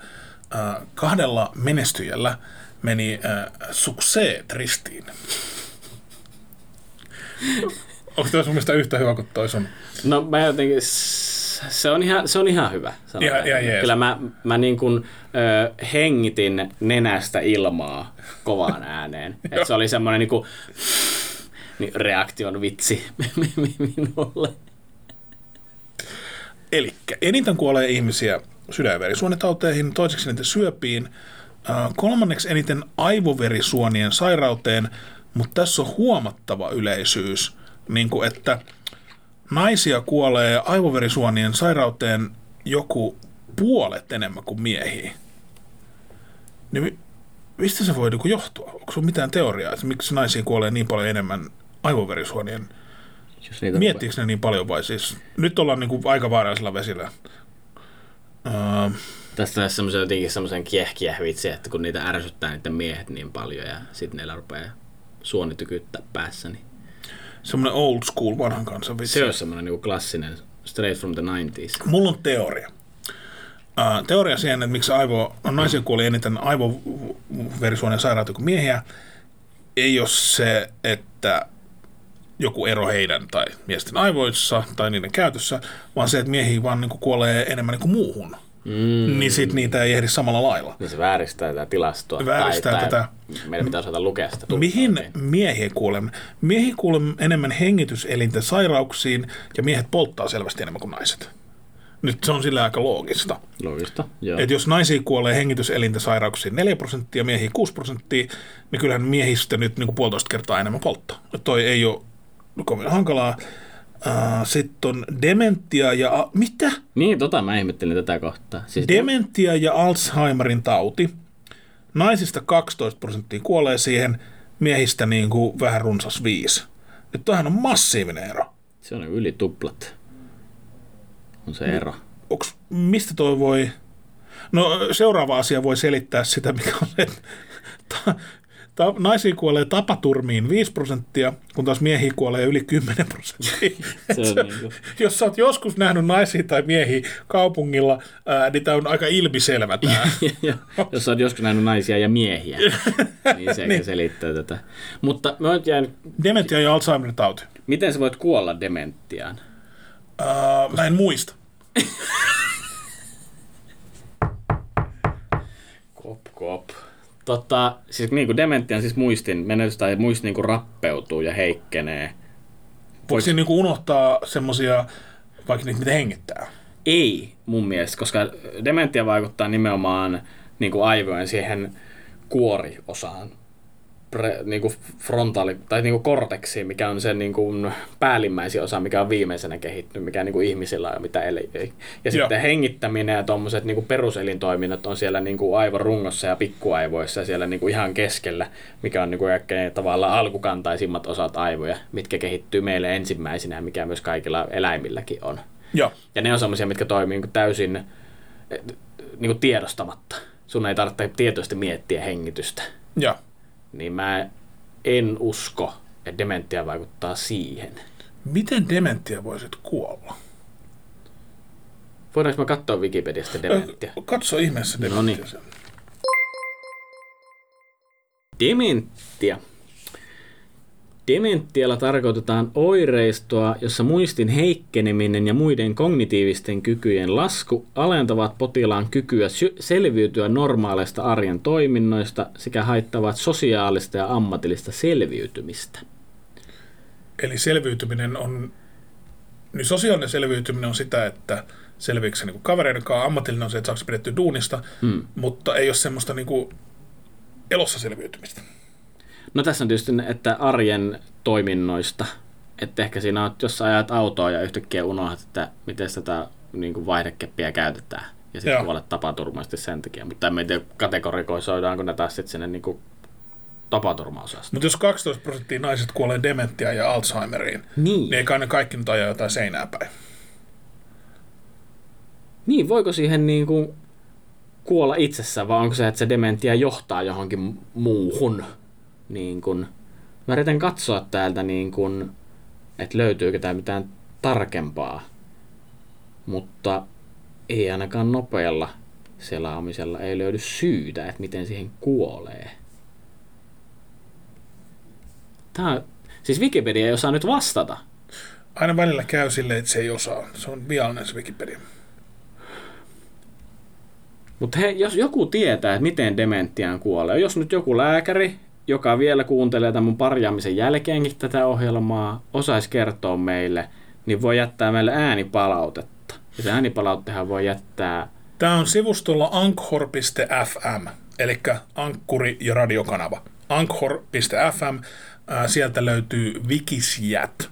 ö, kahdella menestyjällä meni ö, sukseet ristiin. Onko toi sun mielestä yhtä hyvä kuin toi sun? No mä jotenkin, se on ihan, se on ihan hyvä. Ihan- ihan jees. Kyllä mä, mä niin kuin, ö, hengitin nenästä ilmaa kovaan ääneen. Et se oli semmoinen niin kuin, niin reaktion vitsi minulle. Eli eniten kuolee ihmisiä sydän- ja verisuonitauteihin, toiseksi eniten syöpiin, kolmanneksi eniten aivoverisuonien sairauteen, mutta tässä on huomattava yleisyys, niin kuin että naisia kuolee aivoverisuonien sairauteen joku puolet enemmän kuin miehiä. Niin mi- mistä se voi niin johtua? Onko sinulla mitään teoriaa, että miksi naisia kuolee niin paljon enemmän aivoverisuonien Jos Miettiikö ne niin paljon vai siis? Nyt ollaan niin kuin aika vaarallisella vesillä. Öö, Tästä olisi semmoisen jotenkin semmoisen kieh kieh vitsi, että kun niitä ärsyttää niiden miehet niin paljon ja sitten niillä rupeaa suoni tykyttää päässä, niin semmoinen old school vanhan kansan vitsi. se olisi semmoinen niin klassinen straight from the 90s. Mulla on teoria. Öö, teoria siihen, että miksi aivo, on naisia kuoli eniten aivoverisuonien sairautta kuin miehiä, ei ole se, että joku ero heidän tai miesten aivoissa tai niiden käytössä, vaan se, että miehiä vaan niin kuin kuolee enemmän niin kuin muuhun. Mm. Niin sit niitä ei ehdi samalla lailla. Niin se vääristää tätä tilastoa. Vääristää tai, tätä. Tai meidän pitää osata lukea sitä. tulkkaa Mihin oikein. miehiä kuulemme? Miehiä kuulemme enemmän hengityselinten sairauksiin ja miehet polttaa selvästi enemmän kuin naiset. Nyt se on sillä aika loogista. Loogista, joo. Et jos naisia kuolee hengityselintäsairauksiin 4 prosenttia, miehiä 6 prosenttia, niin kyllähän miehistä nyt niin kuin puolitoista kertaa enemmän polttaa. Et toi ei ole kovin hankalaa. Uh, Sitten on dementia ja... Mitä? Niin, tota mä ihmettelin tätä kohtaa. Siis Dementia ja Alzheimerin tauti. Naisista 12 prosenttia kuolee siihen, miehistä niin kuin vähän runsas 5. Nyt toihan on massiivinen ero. se on yli tuplat. On se ero. Onks, mistä toi voi... No seuraava asia voi selittää sitä, mikä on se, että ta, naisia kuolee tapaturmiin 5 prosenttia, kun taas miehiä kuolee yli 10 prosenttia. Niin Jos sä oot joskus nähnyt naisia tai miehiä kaupungilla, ää, niin tämä on aika ilmiselvä tää. jos olet joskus nähnyt naisia ja miehiä, niin se niin. selittää tätä. Mutta mä oon jäänyt, Dementia ja Alzheimerin tauti. miten sä voit kuolla dementiaan? Ää, mä en muista. Kop, kop. Tota, siis niin kuin dementian siis muistin menetys tai muisti niin kuin rappeutuu ja heikkenee. Voiko siinä niinku unohtaa semmosia, vaikka niitä mitä hengittää? Ei mun mielestä, koska dementia vaikuttaa nimenomaan niin kuin aivojen siihen kuoriosaan, pre, niin kuin frontaali, tai niin kuin korteksiin, mikä on se niin kuin päällimmäisin osa, mikä on viimeisenä kehittynyt, mikä niin kuin ihmisillä on ja mitä eli. Ja Joo. sitten hengittäminen ja tuommoiset niin peruselintoiminnot on siellä niin kuin aivorungossa ja pikkuaivoissa ja siellä niin kuin ihan keskellä, mikä on niin kuin kaikkein tavallaan alkukantaisimmat osat aivoja, mitkä kehittyy meille ensimmäisenä ja mikä myös kaikilla eläimilläkin on. Joo. Ja ne on semmoisia, mitkä toimii niin kuin täysin eh, niin kuin tiedostamatta. Sun ei tarvitse tietoisesti miettiä hengitystä. Joo. Niin mä en usko, että dementia vaikuttaa siihen. Miten dementia voisit kuolla? Voidaanko mä katsoa Wikipediasta dementia? Katso ihmeessä No dementia. niin. Dementia. Dementialla tarkoitetaan oireistoa, jossa muistin heikkeneminen ja muiden kognitiivisten kykyjen lasku alentavat potilaan kykyä sy- selviytyä normaaleista arjen toiminnoista sekä haittavat sosiaalista ja ammatillista selviytymistä. Eli selviytyminen on, niin sosiaalinen selviytyminen on sitä, että selviikö se niin kavereiden kanssa, ammatillinen on se, että saako pidetty duunista, Hmm. mutta ei ole semmoista niin kuin elossa selviytymistä. No tässä on tietysti, että arjen toiminnoista, että ehkä siinä on, jos ajat autoa ja yhtäkkiä unohdat, että miten tätä niin kuin vaihdekeppiä käytetään. Ja sitten Joo. kuolet tapaturmaisesti sen takia. Mutta en tiedä, kategorikoisoidaanko ne taas sitten sinne niin kuin tapaturmaosastoon. Mutta jos 12 prosenttia naiset kuolee dementiaan ja Alzheimeriin, Niin. niin ei kai ne kaikki nyt ajaa jotain seinää päin. niin, voiko siihen niin kuin kuolla itsessään, vai onko se, että se dementia johtaa johonkin muuhun? Niin kuin, mä yritän katsoa täältä, niin kuin, että löytyykö tää mitään tarkempaa, mutta ei ainakaan nopealla selaamisella ei löydy syytä, että miten siihen kuolee. Tää siis Wikipedia ei osaa nyt vastata. Aina välillä käy silleen, että se ei osaa. Se on viallinen se Wikipedia. Mutta jos joku tietää, että miten dementiaan kuolee, jos nyt joku lääkäri, joka vielä kuuntelee tämän mun parjaamisen jälkeenkin tätä ohjelmaa, osaisi kertoa meille, niin voi jättää meille äänipalautetta. Ja se äänipalauttehan voi jättää, Tämä on sivustolla anchor.fm, eli ankkuri ja radiokanava. Anchor.fm, ää, sieltä löytyy Wikisjät.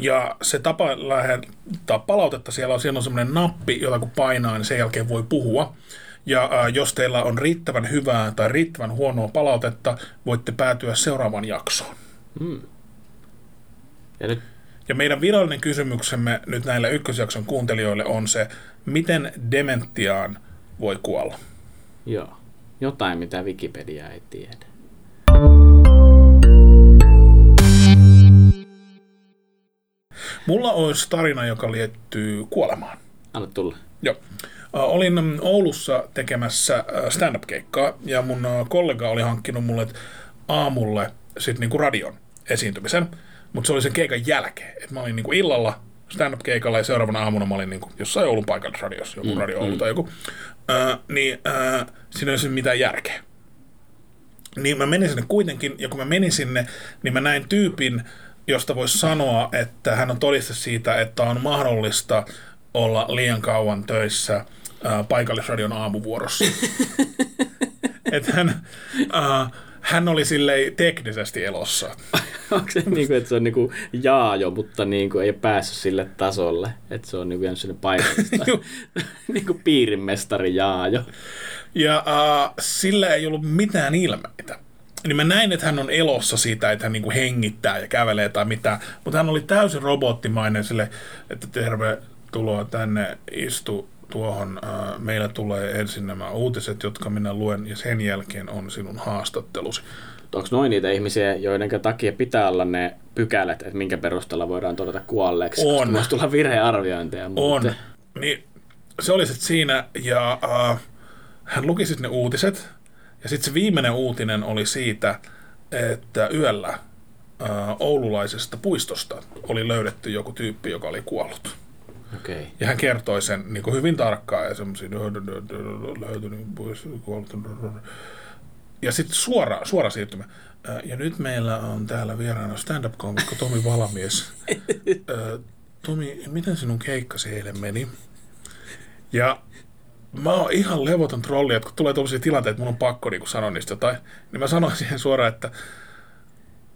Ja se tapa lähettää palautetta, siellä on, siellä on semmoinen nappi, jota kun painaa, niin sen jälkeen voi puhua. Ja ää, jos teillä on riittävän hyvää tai riittävän huonoa palautetta, voitte päätyä seuraavaan jaksoon. ja nyt Ja meidän virallinen kysymyksemme nyt näille ykkösjakson kuuntelijoille on se, miten dementiaan voi kuolla. joo, jotain mitä Wikipedia ei tiedä. Mulla olisi tarina, joka liittyy kuolemaan. Anna tulla. Joo. Ä, Olin mm, Oulussa tekemässä ä, stand-up-keikkaa ja mun ä, kollega oli hankkinut mulle aamulle sit niinku radion esiintymisen, mutta se oli sen keikan jälkeen. Et mä olin niinku illalla stand-up-keikalla ja seuraavana aamuna mä olin niinku jossain Oulun paikallisradiossa, joku mm, radio Oulu tai joku. Ä, niin ä, siinä ei olisi mitään järkeä. Niin mä menin sinne kuitenkin, ja kun mä menin sinne, niin mä näin tyypin, josta voisi sanoa, että hän on todiste siitä, että on mahdollista olla liian kauan töissä ää, paikallisradion aamuvuorossa. että hän, ää, hän oli silleen teknisesti elossa. Onko se niin kuin, että se on niin kuin jaajo, mutta niin kuin ei päässyt sille tasolle, että se on niin kuin sinne paikallista, niin kuin piirimestari jaajo. Ja äh, sillä ei ollut mitään ilmeitä. Niin mä näin, että hän on elossa siitä, että hän niinku hengittää ja kävelee tai mitä. Mutta hän oli täysin robottimainen sille, että tervetuloa tänne, istu tuohon. Äh, meillä tulee ensin nämä uutiset, jotka minä luen, ja sen jälkeen on sinun haastattelusi. Onko noin niitä ihmisiä, joiden takia pitää olla ne pykälät, että minkä perusteella voidaan todeta kuolleeksi? On. Koska tulla virhearviointeja. On. Mutta... Niin, se oli sitten siinä, ja äh, hän luki sitten ne uutiset, ja sitten se viimeinen uutinen oli siitä, että yöllä äh, oululaisesta puistosta oli löydetty joku tyyppi, joka oli kuollut. Okay. Ja hän kertoi sen niin kuin hyvin tarkkaan ja semmoisia löytynyt pois, kuollut. Ja sitten suora, suora siirtymä. Ja nyt meillä on täällä vieraana stand-up-komikko Tomi Valamies. Tomi, miten sinun keikkasi eilen meni? Ja mä oon ihan levoton trolli, että kun tulee tuollaisia tilanteita, että mun on pakko niin sanoa niistä jotain, niin mä sanoin siihen suoraan, että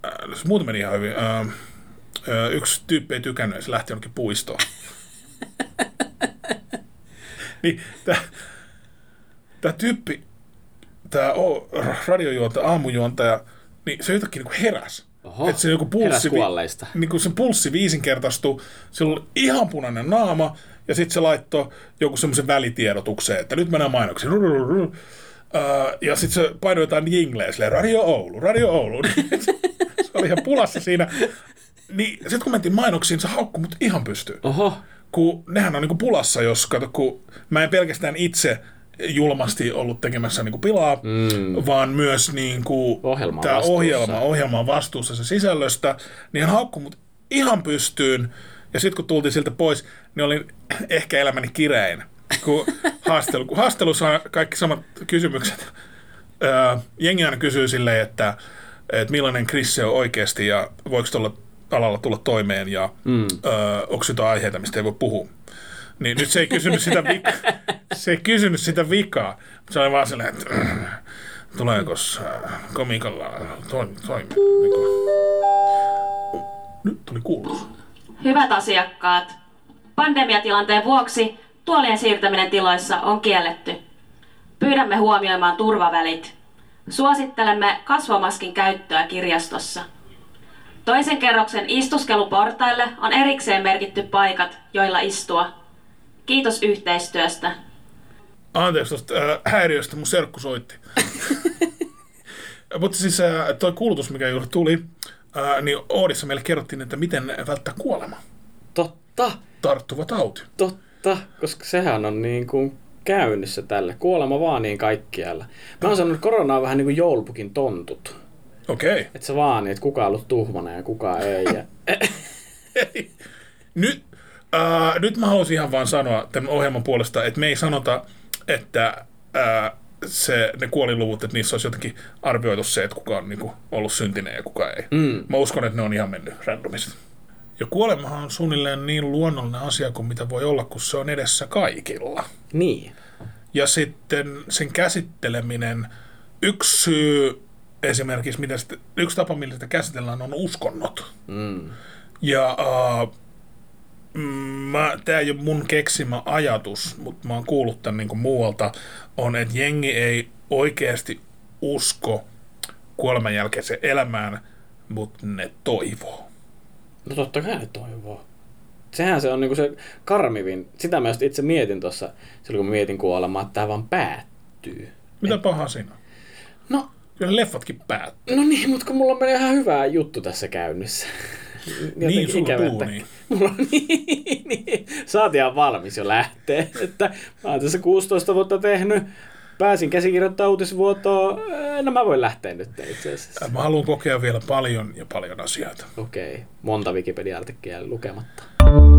äh, muuten meni ihan hyvin. Äh, äh, yksi tyyppi ei tykännyt ja se lähti jonnekin puistoon. niin tämä tyyppi, tämä radiojuontaja, aamujuontaja, niin se yhtäkkiä niin heräs. Oho, Että se joku pulssi, kuolleista. niin kun se pulssi viisinkertaistui, sillä oli ihan punainen naama, ja sitten se laittoi joku semmoisen välitiedotukseen, että nyt mennään mainoksiin. Rurururu. Ja sitten se painoi jotain jingleä, silleen, Radio Oulu, Radio Oulu. se oli ihan pulassa siinä. Niin sitten kun mentiin mainoksiin, se haukkui mut ihan pystyyn. Oho, Kun nehän on niinku pulassa, jos kato, kun mä en pelkästään itse julmasti ollut tekemässä niinku pilaa, mm. vaan myös niinku Ohjelma tämä vastuussa. ohjelma, ohjelma on vastuussa sen sisällöstä, niin hän haukkui mut ihan pystyyn. Ja sitten kun tultiin siltä pois, niin olin ehkä elämäni kirein. Kun, haastelu, kun haastelussa on kaikki samat kysymykset. Öö, jengi aina kysyy silleen, että, että millainen Chris se on oikeasti ja voiko tuolla alalla tulla toimeen ja mm. öö, onko jotain aiheita, mistä ei voi puhua. Niin nyt se ei kysynyt sitä vikaa. Se ei kysynyt sitä vikaa. Se oli vaan silleen, että tuleeko äh, komikalla toimi, toimi. Niin kuin, nyt tuli kuulutus. Hyvät asiakkaat, pandemiatilanteen vuoksi tuolien siirtäminen tiloissa on kielletty. Pyydämme huomioimaan turvavälit. Suosittelemme kasvomaskin käyttöä kirjastossa. Toisen kerroksen istuskeluportaille on erikseen merkitty paikat, joilla istua. Kiitos yhteistyöstä. Anteeksi tuosta äh, häiriöstä, mun serkku soitti. Mutta siis äh, toi kuulutus, mikä juuri tuli, äh, niin Oodissa meille kerrottiin, että miten välttää kuolema. totta, Tarttuva tauti. totta, koska sehän on niin kuin käynnissä tälle. Kuolema vaan niin kaikkialla. Mä oon sanonut, että korona on vähän niin kuin joulupukin tontut. Okei. Että se vaan niin, että kuka on ollut tuhmana ja kuka ei. Ja... Nyt, äh, nyt mä haluaisin ihan vaan sanoa tämän ohjelman puolesta, että me ei sanota, että äh, se, ne kuolinluvut, että niissä olisi jotenkin arvioitu se, että kuka on niinku, ollut syntinen ja kuka ei. Mm. Mä uskon, että ne on ihan mennyt randomisesti. Ja kuolemahan on suunnilleen niin luonnollinen asia kuin mitä voi olla, kun se on edessä kaikilla. Niin. Ja sitten sen käsitteleminen, yksi syy esimerkiksi, mitä sitä, yksi tapa, millä sitä käsitellään, on uskonnot. Mm. Ja uh, tämä ei ole mun keksimä ajatus, mutta mä oon kuullut tämän niin muualta, on, että jengi ei oikeasti usko kuoleman jälkeiseen elämään, mutta ne toivoo. No totta kai ne toivoo. Sehän se on niinku se karmivin. Sitä mä just itse mietin tuossa, silloin kun mä mietin kuolemaa, että tämä vaan päättyy. Mitä pahaa siinä? No, Kyllä leffatkin päättyy. no niin, mutta kun mulla on ihan hyvä juttu tässä käynnissä. Jotenkin Niin, sulla ikävä, että- duunia. Mulla on niin, niin. Oot ihan valmis jo lähtee. Että mä oon tässä 16 vuotta tehnyt. Pääsin käsikirjoittamaan uutisvuotoa. No mä voin lähteä nyt itse asiassa. Mä haluan kokea vielä paljon ja paljon asioita. Okei, monta Wikipedia-artikkelia lukematta. M-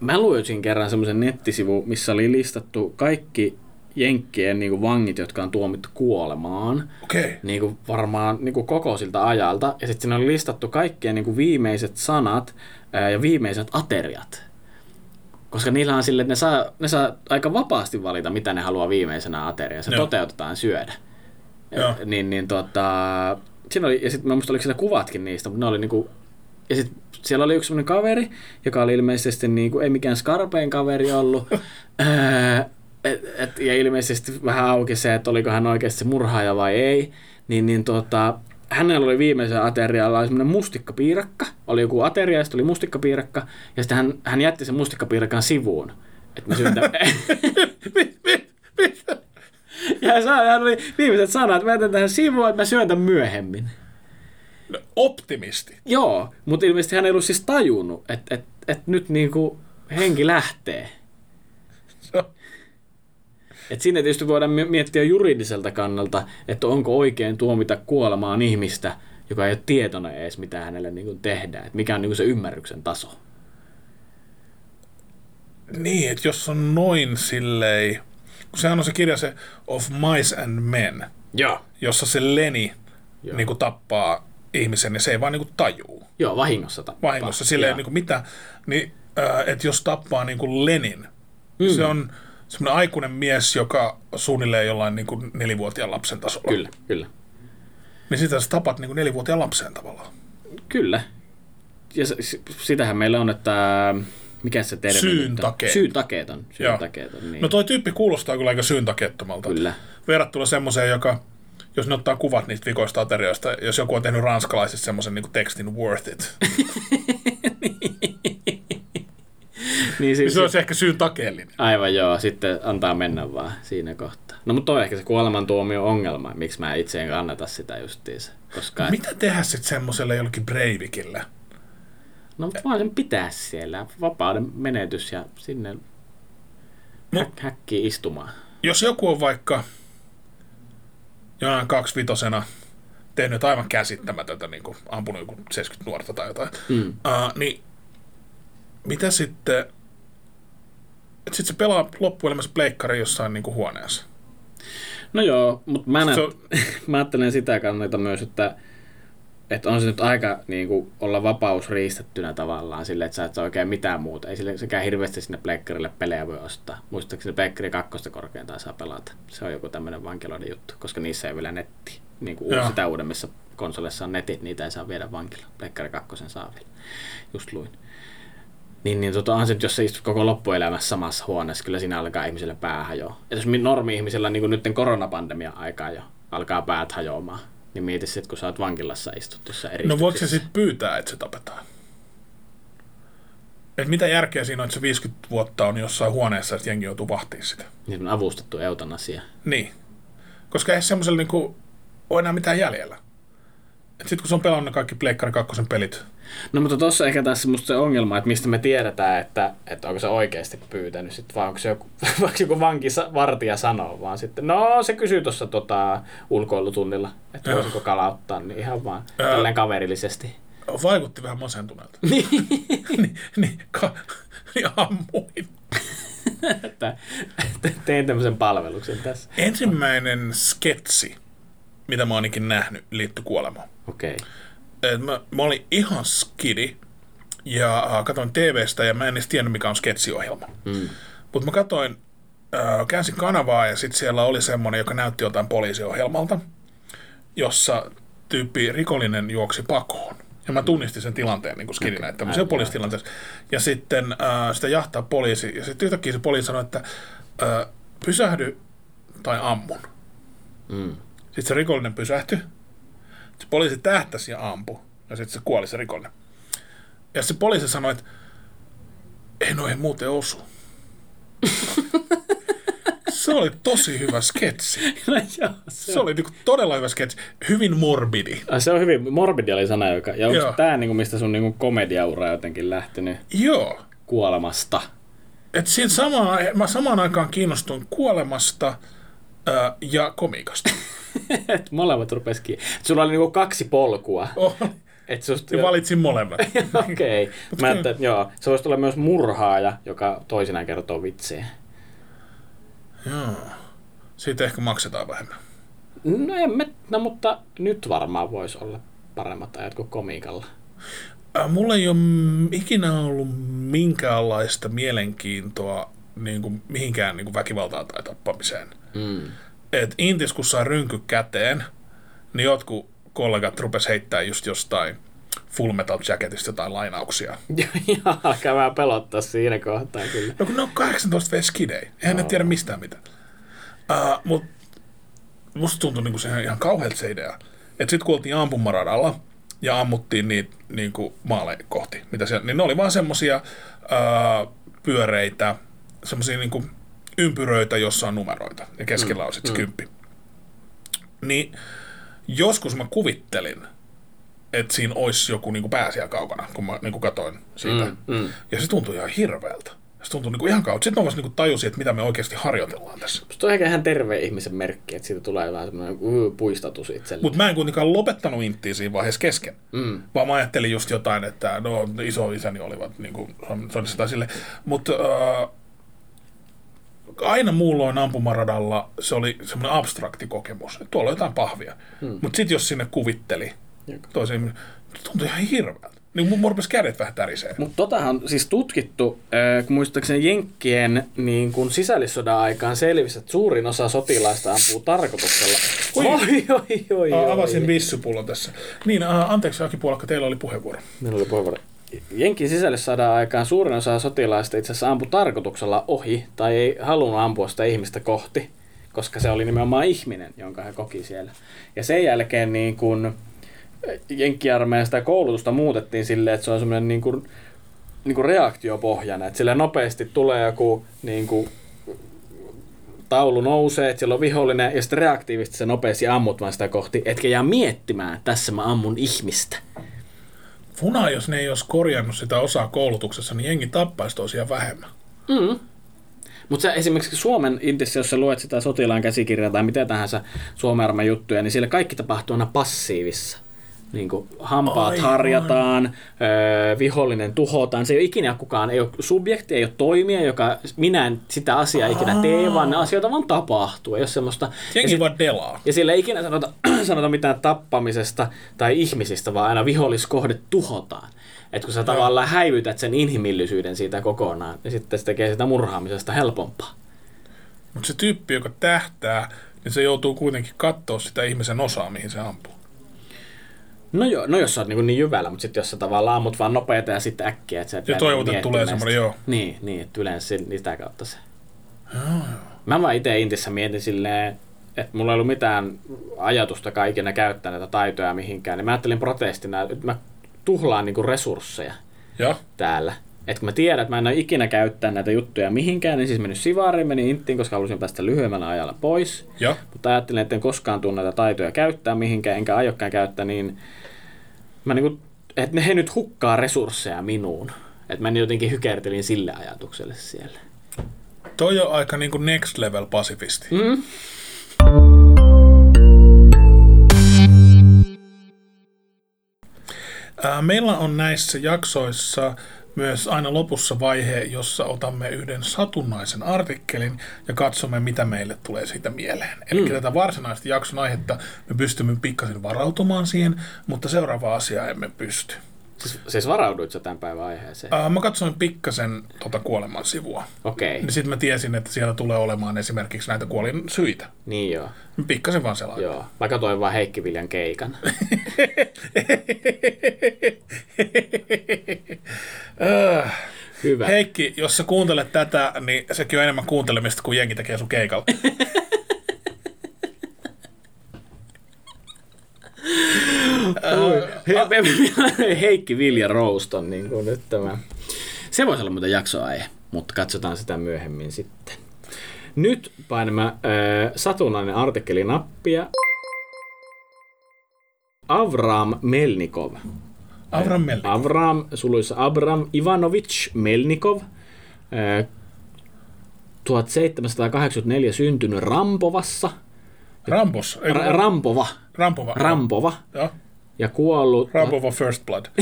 Mä luin kerran semmoisen nettisivu, missä oli listattu kaikki Jenkkien niin kuin vangit, jotka on tuomittu kuolemaan. Okei. Okay. Niin kuin varmaan niin kuin koko siltä ajalta. Ja sitten siinä oli listattu kaikkien niin kuin viimeiset sanat ää, ja viimeiset ateriat. Koska niillä on sille, että ne saa, ne saa aika vapaasti valita, mitä ne haluaa viimeisenä ateria. Se Joo. toteutetaan syödä. Joo. Niin, niin tota, siinä oli, ja sitten muista oliko siellä kuvatkin niistä, mutta ne oli niinku, ja sitten siellä oli yksi sellainen kaveri, joka oli ilmeisesti niinku, ei mikään skarpein kaveri ollut. Öö, et, et, ja ilmeisesti vähän auki se, että oliko hän oikeasti se murhaaja vai ei. Niin, niin tota, hänellä oli viimeisen aterialla semmoinen mustikkapiirakka. Oli joku ateria ja sitten oli mustikkapiirakka. Ja sitten hän, hän jätti sen mustikkapiirakan sivuun. Että me syötä... ja hän, oli viimeiset sanat, että mä jätän tähän sivuun, että mä syön tämän myöhemmin. Optimisti. Joo, mutta ilmeisesti hän ei ollut siis tajunnut, että et, et nyt niinku henki lähtee. No, Et siinä tietysti voidaan mi- miettiä juridiselta kannalta, että onko oikein tuomita kuolemaan ihmistä, joka ei ole tietoinen edes, mitä hänelle niinku tehdään. Että mikä on niinku se ymmärryksen taso. niin, että jos on noin silleen... Kun sehän on se kirja se Of Mice and Men, Joo. jossa se Leni Joo. niin kuin tappaa ihmisen ja se ei vaan niin kuin tajuu. Joo, vahingossa tappaa. vahingossa silleen, Joo. niin kuin mitä, niin, äh, että jos tappaa niin kuin Lenin, mm. se on semmoinen aikuinen mies, joka suunnilleen jollain niin kuin nelivuotiaan lapsen tasolla. Kyllä, kyllä. Niin sitä sä tapat niin kuin nelivuotiaan lapsen tavallaan. Kyllä. Ja s- s- sitähän meillä on, että mikä se termi Syyn nyt on? takeet. Syyn takeet on. Syyn Joo. takeet on, niin. No toi tyyppi kuulostaa kyllä aika syyntakettomalta. Kyllä. Verrattuna semmoiseen, joka, jos ne ottaa kuvat niistä vikoista aterioista, jos joku on tehnyt ranskalaisista semmoisen niin tekstin worth it, niin siis, se olisi ehkä syyn takeellinen. Aivan joo, sitten antaa mennä vaan siinä kohtaa. No mutta on ehkä se kuolemantuomio ongelma, miksi mä itse en kannata sitä justiinsa. Koska, Mitä tehdä sitten semmoiselle jollekin Breivikille? no mutta vaan sen pitää siellä, vapauden menetys ja sinne No. häk- häkkiin istumaan. jos joku on vaikka jonain kaksivitosena tehnyt aivan käsittämätöntä, niin kuin ampunut joku 70 nuorta tai jotain, Mm. uh, niin mitä sitten, että sitten se pelaa loppuelämässä pleikkari jossain niin kuin huoneessa. No joo, mutta mä, on- mä ajattelen sitä kannalta myös, että, että on se nyt aika niin kuin, olla vapaus riistettynä tavallaan sille, että sä et saa oikein mitään muuta. Ei sille sekään hirveästi sinne pleikkarille pelejä voi ostaa. Muistaakseni pleikkari kakkosta korkeintaan saa pelata. Se on joku tämmöinen vankiloiden juttu, koska niissä ei vielä netti. Niin kuin Joo. sitä uudemmissa konsoleissa on netit, niitä ei saa viedä vankilaan. Pleikkari kakkosen saa vielä. Just luin. Niin, niin tota, on se jos sä istut koko loppuelämässä samassa huoneessa, kyllä siinä alkaa ihmiselle pää hajoa. Et jos mi- normi-ihmisellä niin kuin nyt koronapandemian aikaa jo alkaa päät hajoamaan, niin mieti sitten, kun sä oot vankilassa istut jossain eri No voiko se sitten pyytää, että se tapetaan? Et mitä järkeä siinä on, että se 50 vuotta on jossain huoneessa, että jengi joutuu vahtiin sitä? Niin on avustettu eutanasia. Niin. Koska ei semmoisella niinku ole enää mitään jäljellä. Sitten kun se on pelannut kaikki Pleikkari 2 pelit, No mutta tuossa ehkä taas musta se ongelma, että mistä me tiedetään, että, että onko se oikeasti pyytänyt sit, vai onko se joku, vaikka joku vanki sa- vartija sanoo, vaan sitten, no se kysyy tuossa tota, ulkoilutunnilla, että Joo. voisiko kalauttaa, niin ihan vaan Ää. tälleen kaverillisesti. vaikutti vähän masentuneelta. niin, niin, ka- ja ammuin. että että tein tämmöisen palveluksen tässä. Ensimmäinen sketsi, mitä mä oon nähnyt, liittyi kuolemaan. Okei. Okay. Et mä, mä olin ihan skidi ja äh, katsoin TVstä ja mä en edes tiennyt, mikä on sketsiohjelma. Mm. Mutta mä katsoin, äh, käänsin kanavaa ja sitten siellä oli semmoinen, joka näytti jotain poliisiohjelmalta, jossa tyyppi rikollinen juoksi pakoon. Ja mä tunnistin sen tilanteen niin kuin skidinä, Okei. että tämmöisen Aivan. poliisitilanteessa. Ja sitten äh, sitä jahtaa poliisi, ja sitten yhtäkkiä se poliisi sanoi, että äh, pysähdy tai ammun. Mm. Sitten se rikollinen pysähtyi. Se poliisi tähtäsi ja ampui. Ja sitten se kuoli se rikollinen. Ja se poliisi sanoi, että ei noihin muuten osu. se oli tosi hyvä sketsi. No joo, se, Se oli niinku todella hyvä sketsi. Hyvin morbidi. Ah, se on hyvin, morbidi oli sana, joka, ja onko tämä niinku, mistä sun niinku komediaura jotenkin lähtenyt Joo. kuolemasta? Et siinä samaan, mä samaan aikaan kiinnostuin kuolemasta ää, ja komiikasta. Et molemmat rupes kiinni. Et Sulla oli niinku kaksi polkua. Oh, Et susta, ja valitsin molemmat. Okei. Okay. Mä ajattelin, että joo, se voisi olla myös murhaaja, joka toisinaan kertoo vitsejä. Joo. Siitä ehkä maksetaan vähemmän. No, en mä, no mutta nyt varmaan voisi olla paremmat ajat kuin komiikalla. Äh, Mulla ei ole ikinä ollut minkäänlaista mielenkiintoa niin kuin mihinkään niin kuin väkivaltaan tai tappamiseen. Mm. Et Intis, kun saa rynky käteen, niin jotkut kollegat rupes heittää just jostain Full Metal Jacketista jotain lainauksia. ja alkaa vähän pelottaa siinä kohtaa kyllä. No kun ne on 18 veskidei, eihän ne tiedä mistään mitään. Uh, Mut musta tuntui niinku se ihan kauhealta se idea. Että sit kun oltiin ampumaradalla ja ammuttiin niitä niinku maaleja kohti, mitä siellä, niin ne oli vaan semmosia uh, pyöreitä, semmosia niinku ympyröitä, jossa on numeroita ja keskellä on sitten se kymppi. Niin joskus mä kuvittelin, että siinä olisi joku niinku pää siellä kaukana, kun mä niinku katoin siitä. Mm, mm. Ja se tuntui ihan hirveältä. Se tuntui niinku ihan kautta. Sitten mä vasta niinku tajusin, että mitä me oikeasti harjoitellaan tässä. Musta on ehkä ihan terve ihmisen merkki, että siitä tulee vähän semmoinen uh, puistatus itselle. Mutta mä en kuitenkaan lopettanut inttiä siinä vaiheessa kesken. Mm. Vaan mä ajattelin just jotain, että no iso isäni olivat niinku sodissa tai sille. Mutta äh, aina muulloin ampumaradalla se oli semmoinen abstrakti kokemus. Että tuolla on jotain pahvia. Hmm. Mutta sitten jos sinne kuvitteli toisen, tuntui ihan hirveältä. Niin mun, mun rupesi kädet vähän tärisee. Mutta totahan on siis tutkittu, äh, kun muistaakseni Jenkkien niin kun sisällissodan aikaan selvisi, että suurin osa sotilaista ampuu tarkoituksella. Oi. oi, oi, oi, oi. avasin vissypullon tässä. Niin, äh, anteeksi Aki Puolakka, teillä oli puheenvuoro. Minulla oli puheenvuoro. Jenkin sisällissodan aikaan suurin osa sotilaista itse asiassa ampui tarkoituksella ohi tai ei halunnut ampua sitä ihmistä kohti, koska se oli nimenomaan ihminen, jonka he koki siellä. Ja sen jälkeen niin kun Jenkkiarmeijan sitä koulutusta muutettiin silleen, että se on semmoinen niin kuin, niin kuin reaktiopohjainen, että sillä nopeasti tulee joku niin kuin, taulu nousee, että siellä on vihollinen, ja sitten reaktiivisesti se nopeasti ammut vaan sitä kohti, etkä jää miettimään, tässä mä ammun ihmistä. Funa, jos ne ei olisi korjannut sitä osaa koulutuksessa, niin jengi tappaisi tosiaan vähemmän. Mm. Mutta esimerkiksi Suomen intissä, jos sä luet sitä sotilaan käsikirjaa tai mitä tahansa Suomen juttuja, niin siellä kaikki tapahtuu aina passiivissa. Niin kuin hampaat Aivan. harjataan, öö, vihollinen tuhotaan. Se ei ole ikinä kukaan, ei ole subjekti, ei ole toimija, joka minä en sitä asiaa ikinä tee, vaan ne asioita vaan tapahtuu. Ei ole semmoista... Jengi vaan delaa. Ja sillä ei ikinä sanota, sanota mitään tappamisesta tai ihmisistä, vaan aina viholliskohde tuhotaan. että kun sä tavallaan häivytät sen inhimillisyyden siitä kokonaan, niin sitten se tekee sitä murhaamisesta helpompaa. Mutta se tyyppi, joka tähtää, niin se joutuu kuitenkin katsoa sitä ihmisen osaa, mihin se ampuu. No joo, no jos sä oot niin, niin jyvällä, mutta sitten jos sä tavallaan ammut vaan nopeita ja sitten äkkiä, että sä et Ja toivot, että tulee semmoinen, joo. Niin, niin, että yleensä sit- sitä kautta se. Mä vaan itse Intissä mietin silleen, että mulla ei ollut mitään ajatusta ikinä käyttää näitä taitoja mihinkään, niin mä ajattelin protestina, että mä tuhlaan niinku resursseja Ja? täällä. Et kun mä tiedän, että mä en ole ikinä käyttää näitä juttuja mihinkään, niin siis menin Sivariin, menin Inttiin, koska halusin päästä lyhyemmällä ajalla pois. Ja? Mutta ajattelin, että en koskaan tule näitä taitoja käyttää mihinkään, enkä aiokkaan käyttää, niin mä niinku, että ne he nyt hukkaa resursseja minuun. Että mä jotenkin hykertelin sille ajatukselle siellä. Toi on aika niinku next level pasifisti. Mm. Meillä on näissä jaksoissa myös aina lopussa vaihe, jossa otamme yhden satunnaisen artikkelin ja katsomme, mitä meille tulee siitä mieleen. Eli mm. tätä varsinaista jakson aihetta me pystymme pikkasen varautumaan siihen, mutta seuraava asia emme pysty. Siis, siis varauduit sä tämän päivän aiheeseen? Ää, Mä katsoin pikkasen tota kuoleman sivua. Okei, Niin sitten mä tiesin, että siellä tulee olemaan esimerkiksi näitä kuolin syitä. niin joo. Pikkasen vaan selain. Joo, mä katsoin vaan Heikki Viljan keikan. Äh. Hyvä. Heikki, jos sä kuuntelet tätä, niin sekin on enemmän kuuntelemista kuin jengi tekee sun keikalla. He- Heikki Vilja Roast on niin kuin nyt tämä. Se voisi olla muuten jaksoaihe, mutta katsotaan sitä myöhemmin sitten. Nyt painamme äh, satunnainen artikkelinappia. Avram Melnikov. Avram Melli. Avram, suluissa Abram Ivanovich Melnikov, äh, 1784 syntynyt Rampovassa. Rampos. Ei, Ra- Rampova. Rampova. Rampova. Joo. Ja kuollut, Rampova First Blood.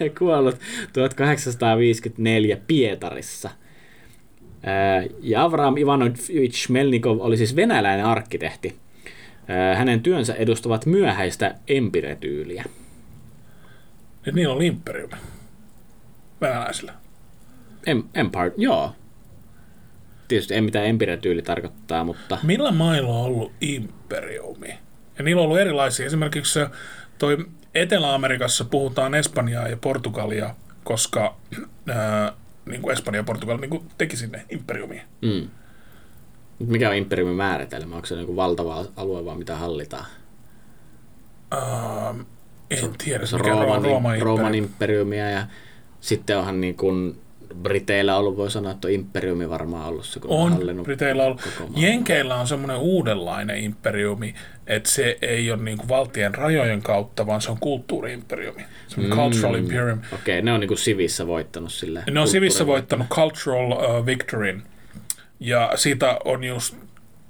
ja kuollut 1854 Pietarissa. Ää, Ja Avram Ivanovich Melnikov oli siis venäläinen arkkitehti. Ää, Hänen työnsä edustavat myöhäistä empiretyyliä. Niillä on imperiumi. Venäläisillä. Em- Empire, joo. Tietysti en mitä empiretyyli tarkoittaa, mutta Millä mailla on ollut imperiumi? Ja niillä on ollut erilaisia. Esimerkiksi se- toi Etelä-Amerikassa puhutaan Espanjaa ja Portugalia, koska ää, niin kuin Espanja ja Portugali niin kuin teki sinne imperiumia. mm. Mikä on imperiumin määritelmä? Onko se niin valtava alue vai mitä hallitaan? Ähm, en tiedä, Se on mikä Rooman, Rooman, Rooman Rooman imperiumi. imperiumia ja sitten onhan niin kuin Briteillä ollut, voi sanoa, että imperiumi varmaan ollut se, kun On, hallinnut Briteillä on. koko maan. Jenkeillä on semmoinen uudenlainen imperiumi, että se ei ole niinku valtien rajojen kautta, vaan se on kulttuuriimperiumi. Se on mm. cultural imperium. Okei, ne on niin kuin sivissä voittanut sille. Ne on Sivissä voittanut cultural uh, victoryn. Ja siitä on just,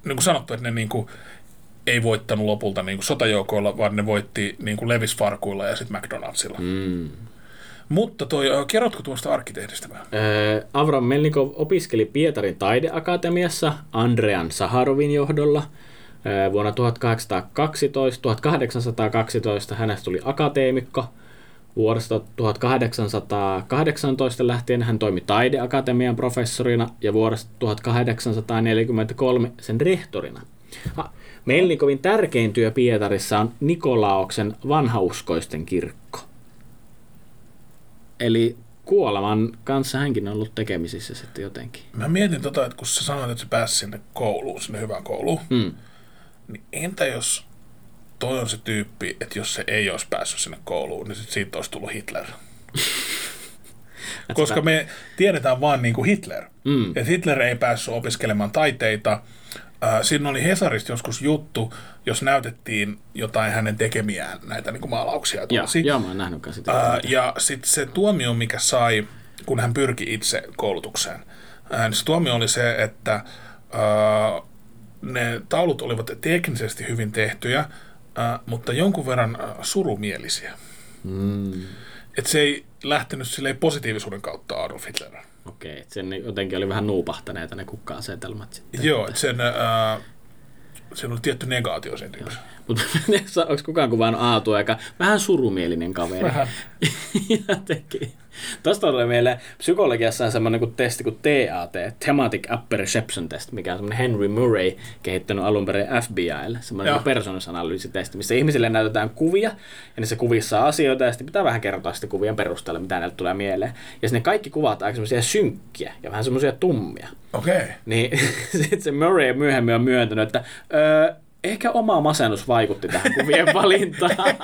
niin kuin sanottu, että ne niin kuin ei voittanut lopulta niin kuin sotajoukoilla, vaan ne voitti niin kuin Levis-farkuilla ja sitten McDonaldsilla. Mm. Mutta toi, uh, kerrotko tuosta arkkitehdistä vähän? Öö, Avram Melnikov opiskeli Pietarin taideakatemiassa Andrean Saharovin johdolla. Öö, vuonna 1812, 1812 hänestä tuli akateemikko. Vuodesta 1818 lähtien hän toimi taideakatemian professorina ja vuodesta 1843 sen rehtorina. Ha, Melnikovin tärkein työ Pietarissa on Nikolaoksen vanhauskoisten kirkko. Eli kuoleman kanssa hänkin on ollut tekemisissä sitten jotenkin. Mä mietin tota, että kun sä sanoit, että sä pääsit sinne kouluun, sinne hyvään kouluun, Mm. niin entä jos toi on se tyyppi, että jos se ei olisi päässyt sinne kouluun, niin sit siitä olisi tullut Hitler. Koska me tiedetään vaan niin kuin Hitler. Mm. Että Hitler ei päässyt opiskelemaan taiteita. Äh, Siinä oli Hesarista joskus juttu, jos näytettiin jotain hänen tekemiään näitä niin kuin maalauksia. ja Joo, joo, mä oon nähnyt sitä. Ää, ja sitten se tuomio, mikä sai, kun hän pyrki itse koulutukseen, ää, niin se tuomio oli se, että ää, ne taulut olivat teknisesti hyvin tehtyjä, ää, mutta jonkun verran ää, surumielisiä. Mm. Et se ei lähtenyt positiivisuuden kautta Adolf Hitler. Okei, okay, sen jotenkin oli vähän nuupahtaneita ne kukka-asetelmat sitten. Joo, että sen, ää, siinä oli tietty negaatio sen. Mutta onko kukaan kuvannut Aatu aika vähän surumielinen kaveri? Vähän. Jotenkin. Tuosta tulee mieleen, psykologiassa on semmoinen kuin testi kuin TAT, Thematic Apperception Test, mikä on semmoinen Henry Murray kehittänyt alun perin FBIlle, semmoinen niin persoonallisuusitesti, missä ihmisille näytetään kuvia, ja niissä kuvissa on asioita, ja sitten pitää vähän kertoa sitten kuvien perusteella, mitä näille tulee mieleen. Ja sinne kaikki kuvat aika semmoisia synkkiä ja vähän semmoisia tummia. Okei. Okay. Niin sitten se Murray myöhemmin on myöntänyt, että öö, ehkä oma masennus vaikutti tähän kuvien valintaan.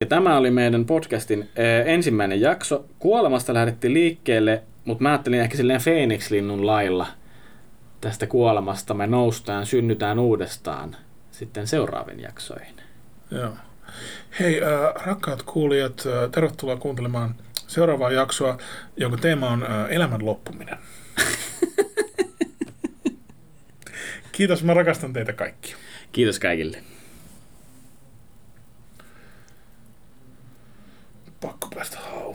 Ja tämä oli meidän podcastin ö, ensimmäinen jakso. Kuolemasta lähdettiin liikkeelle, mutta mä ajattelin ehkä silleen Phoenix-linnun lailla tästä kuolemasta me noustaan, synnytään uudestaan sitten seuraaviin jaksoihin. Joo. Hei, äh, rakkaat kuulijat, äh, tervetuloa kuuntelemaan seuraavaa jaksoa, jonka teema on elämän loppuminen. Kiitos, mä rakastan teitä kaikki. Kiitos kaikille. Pakko päästä hautajaisiin.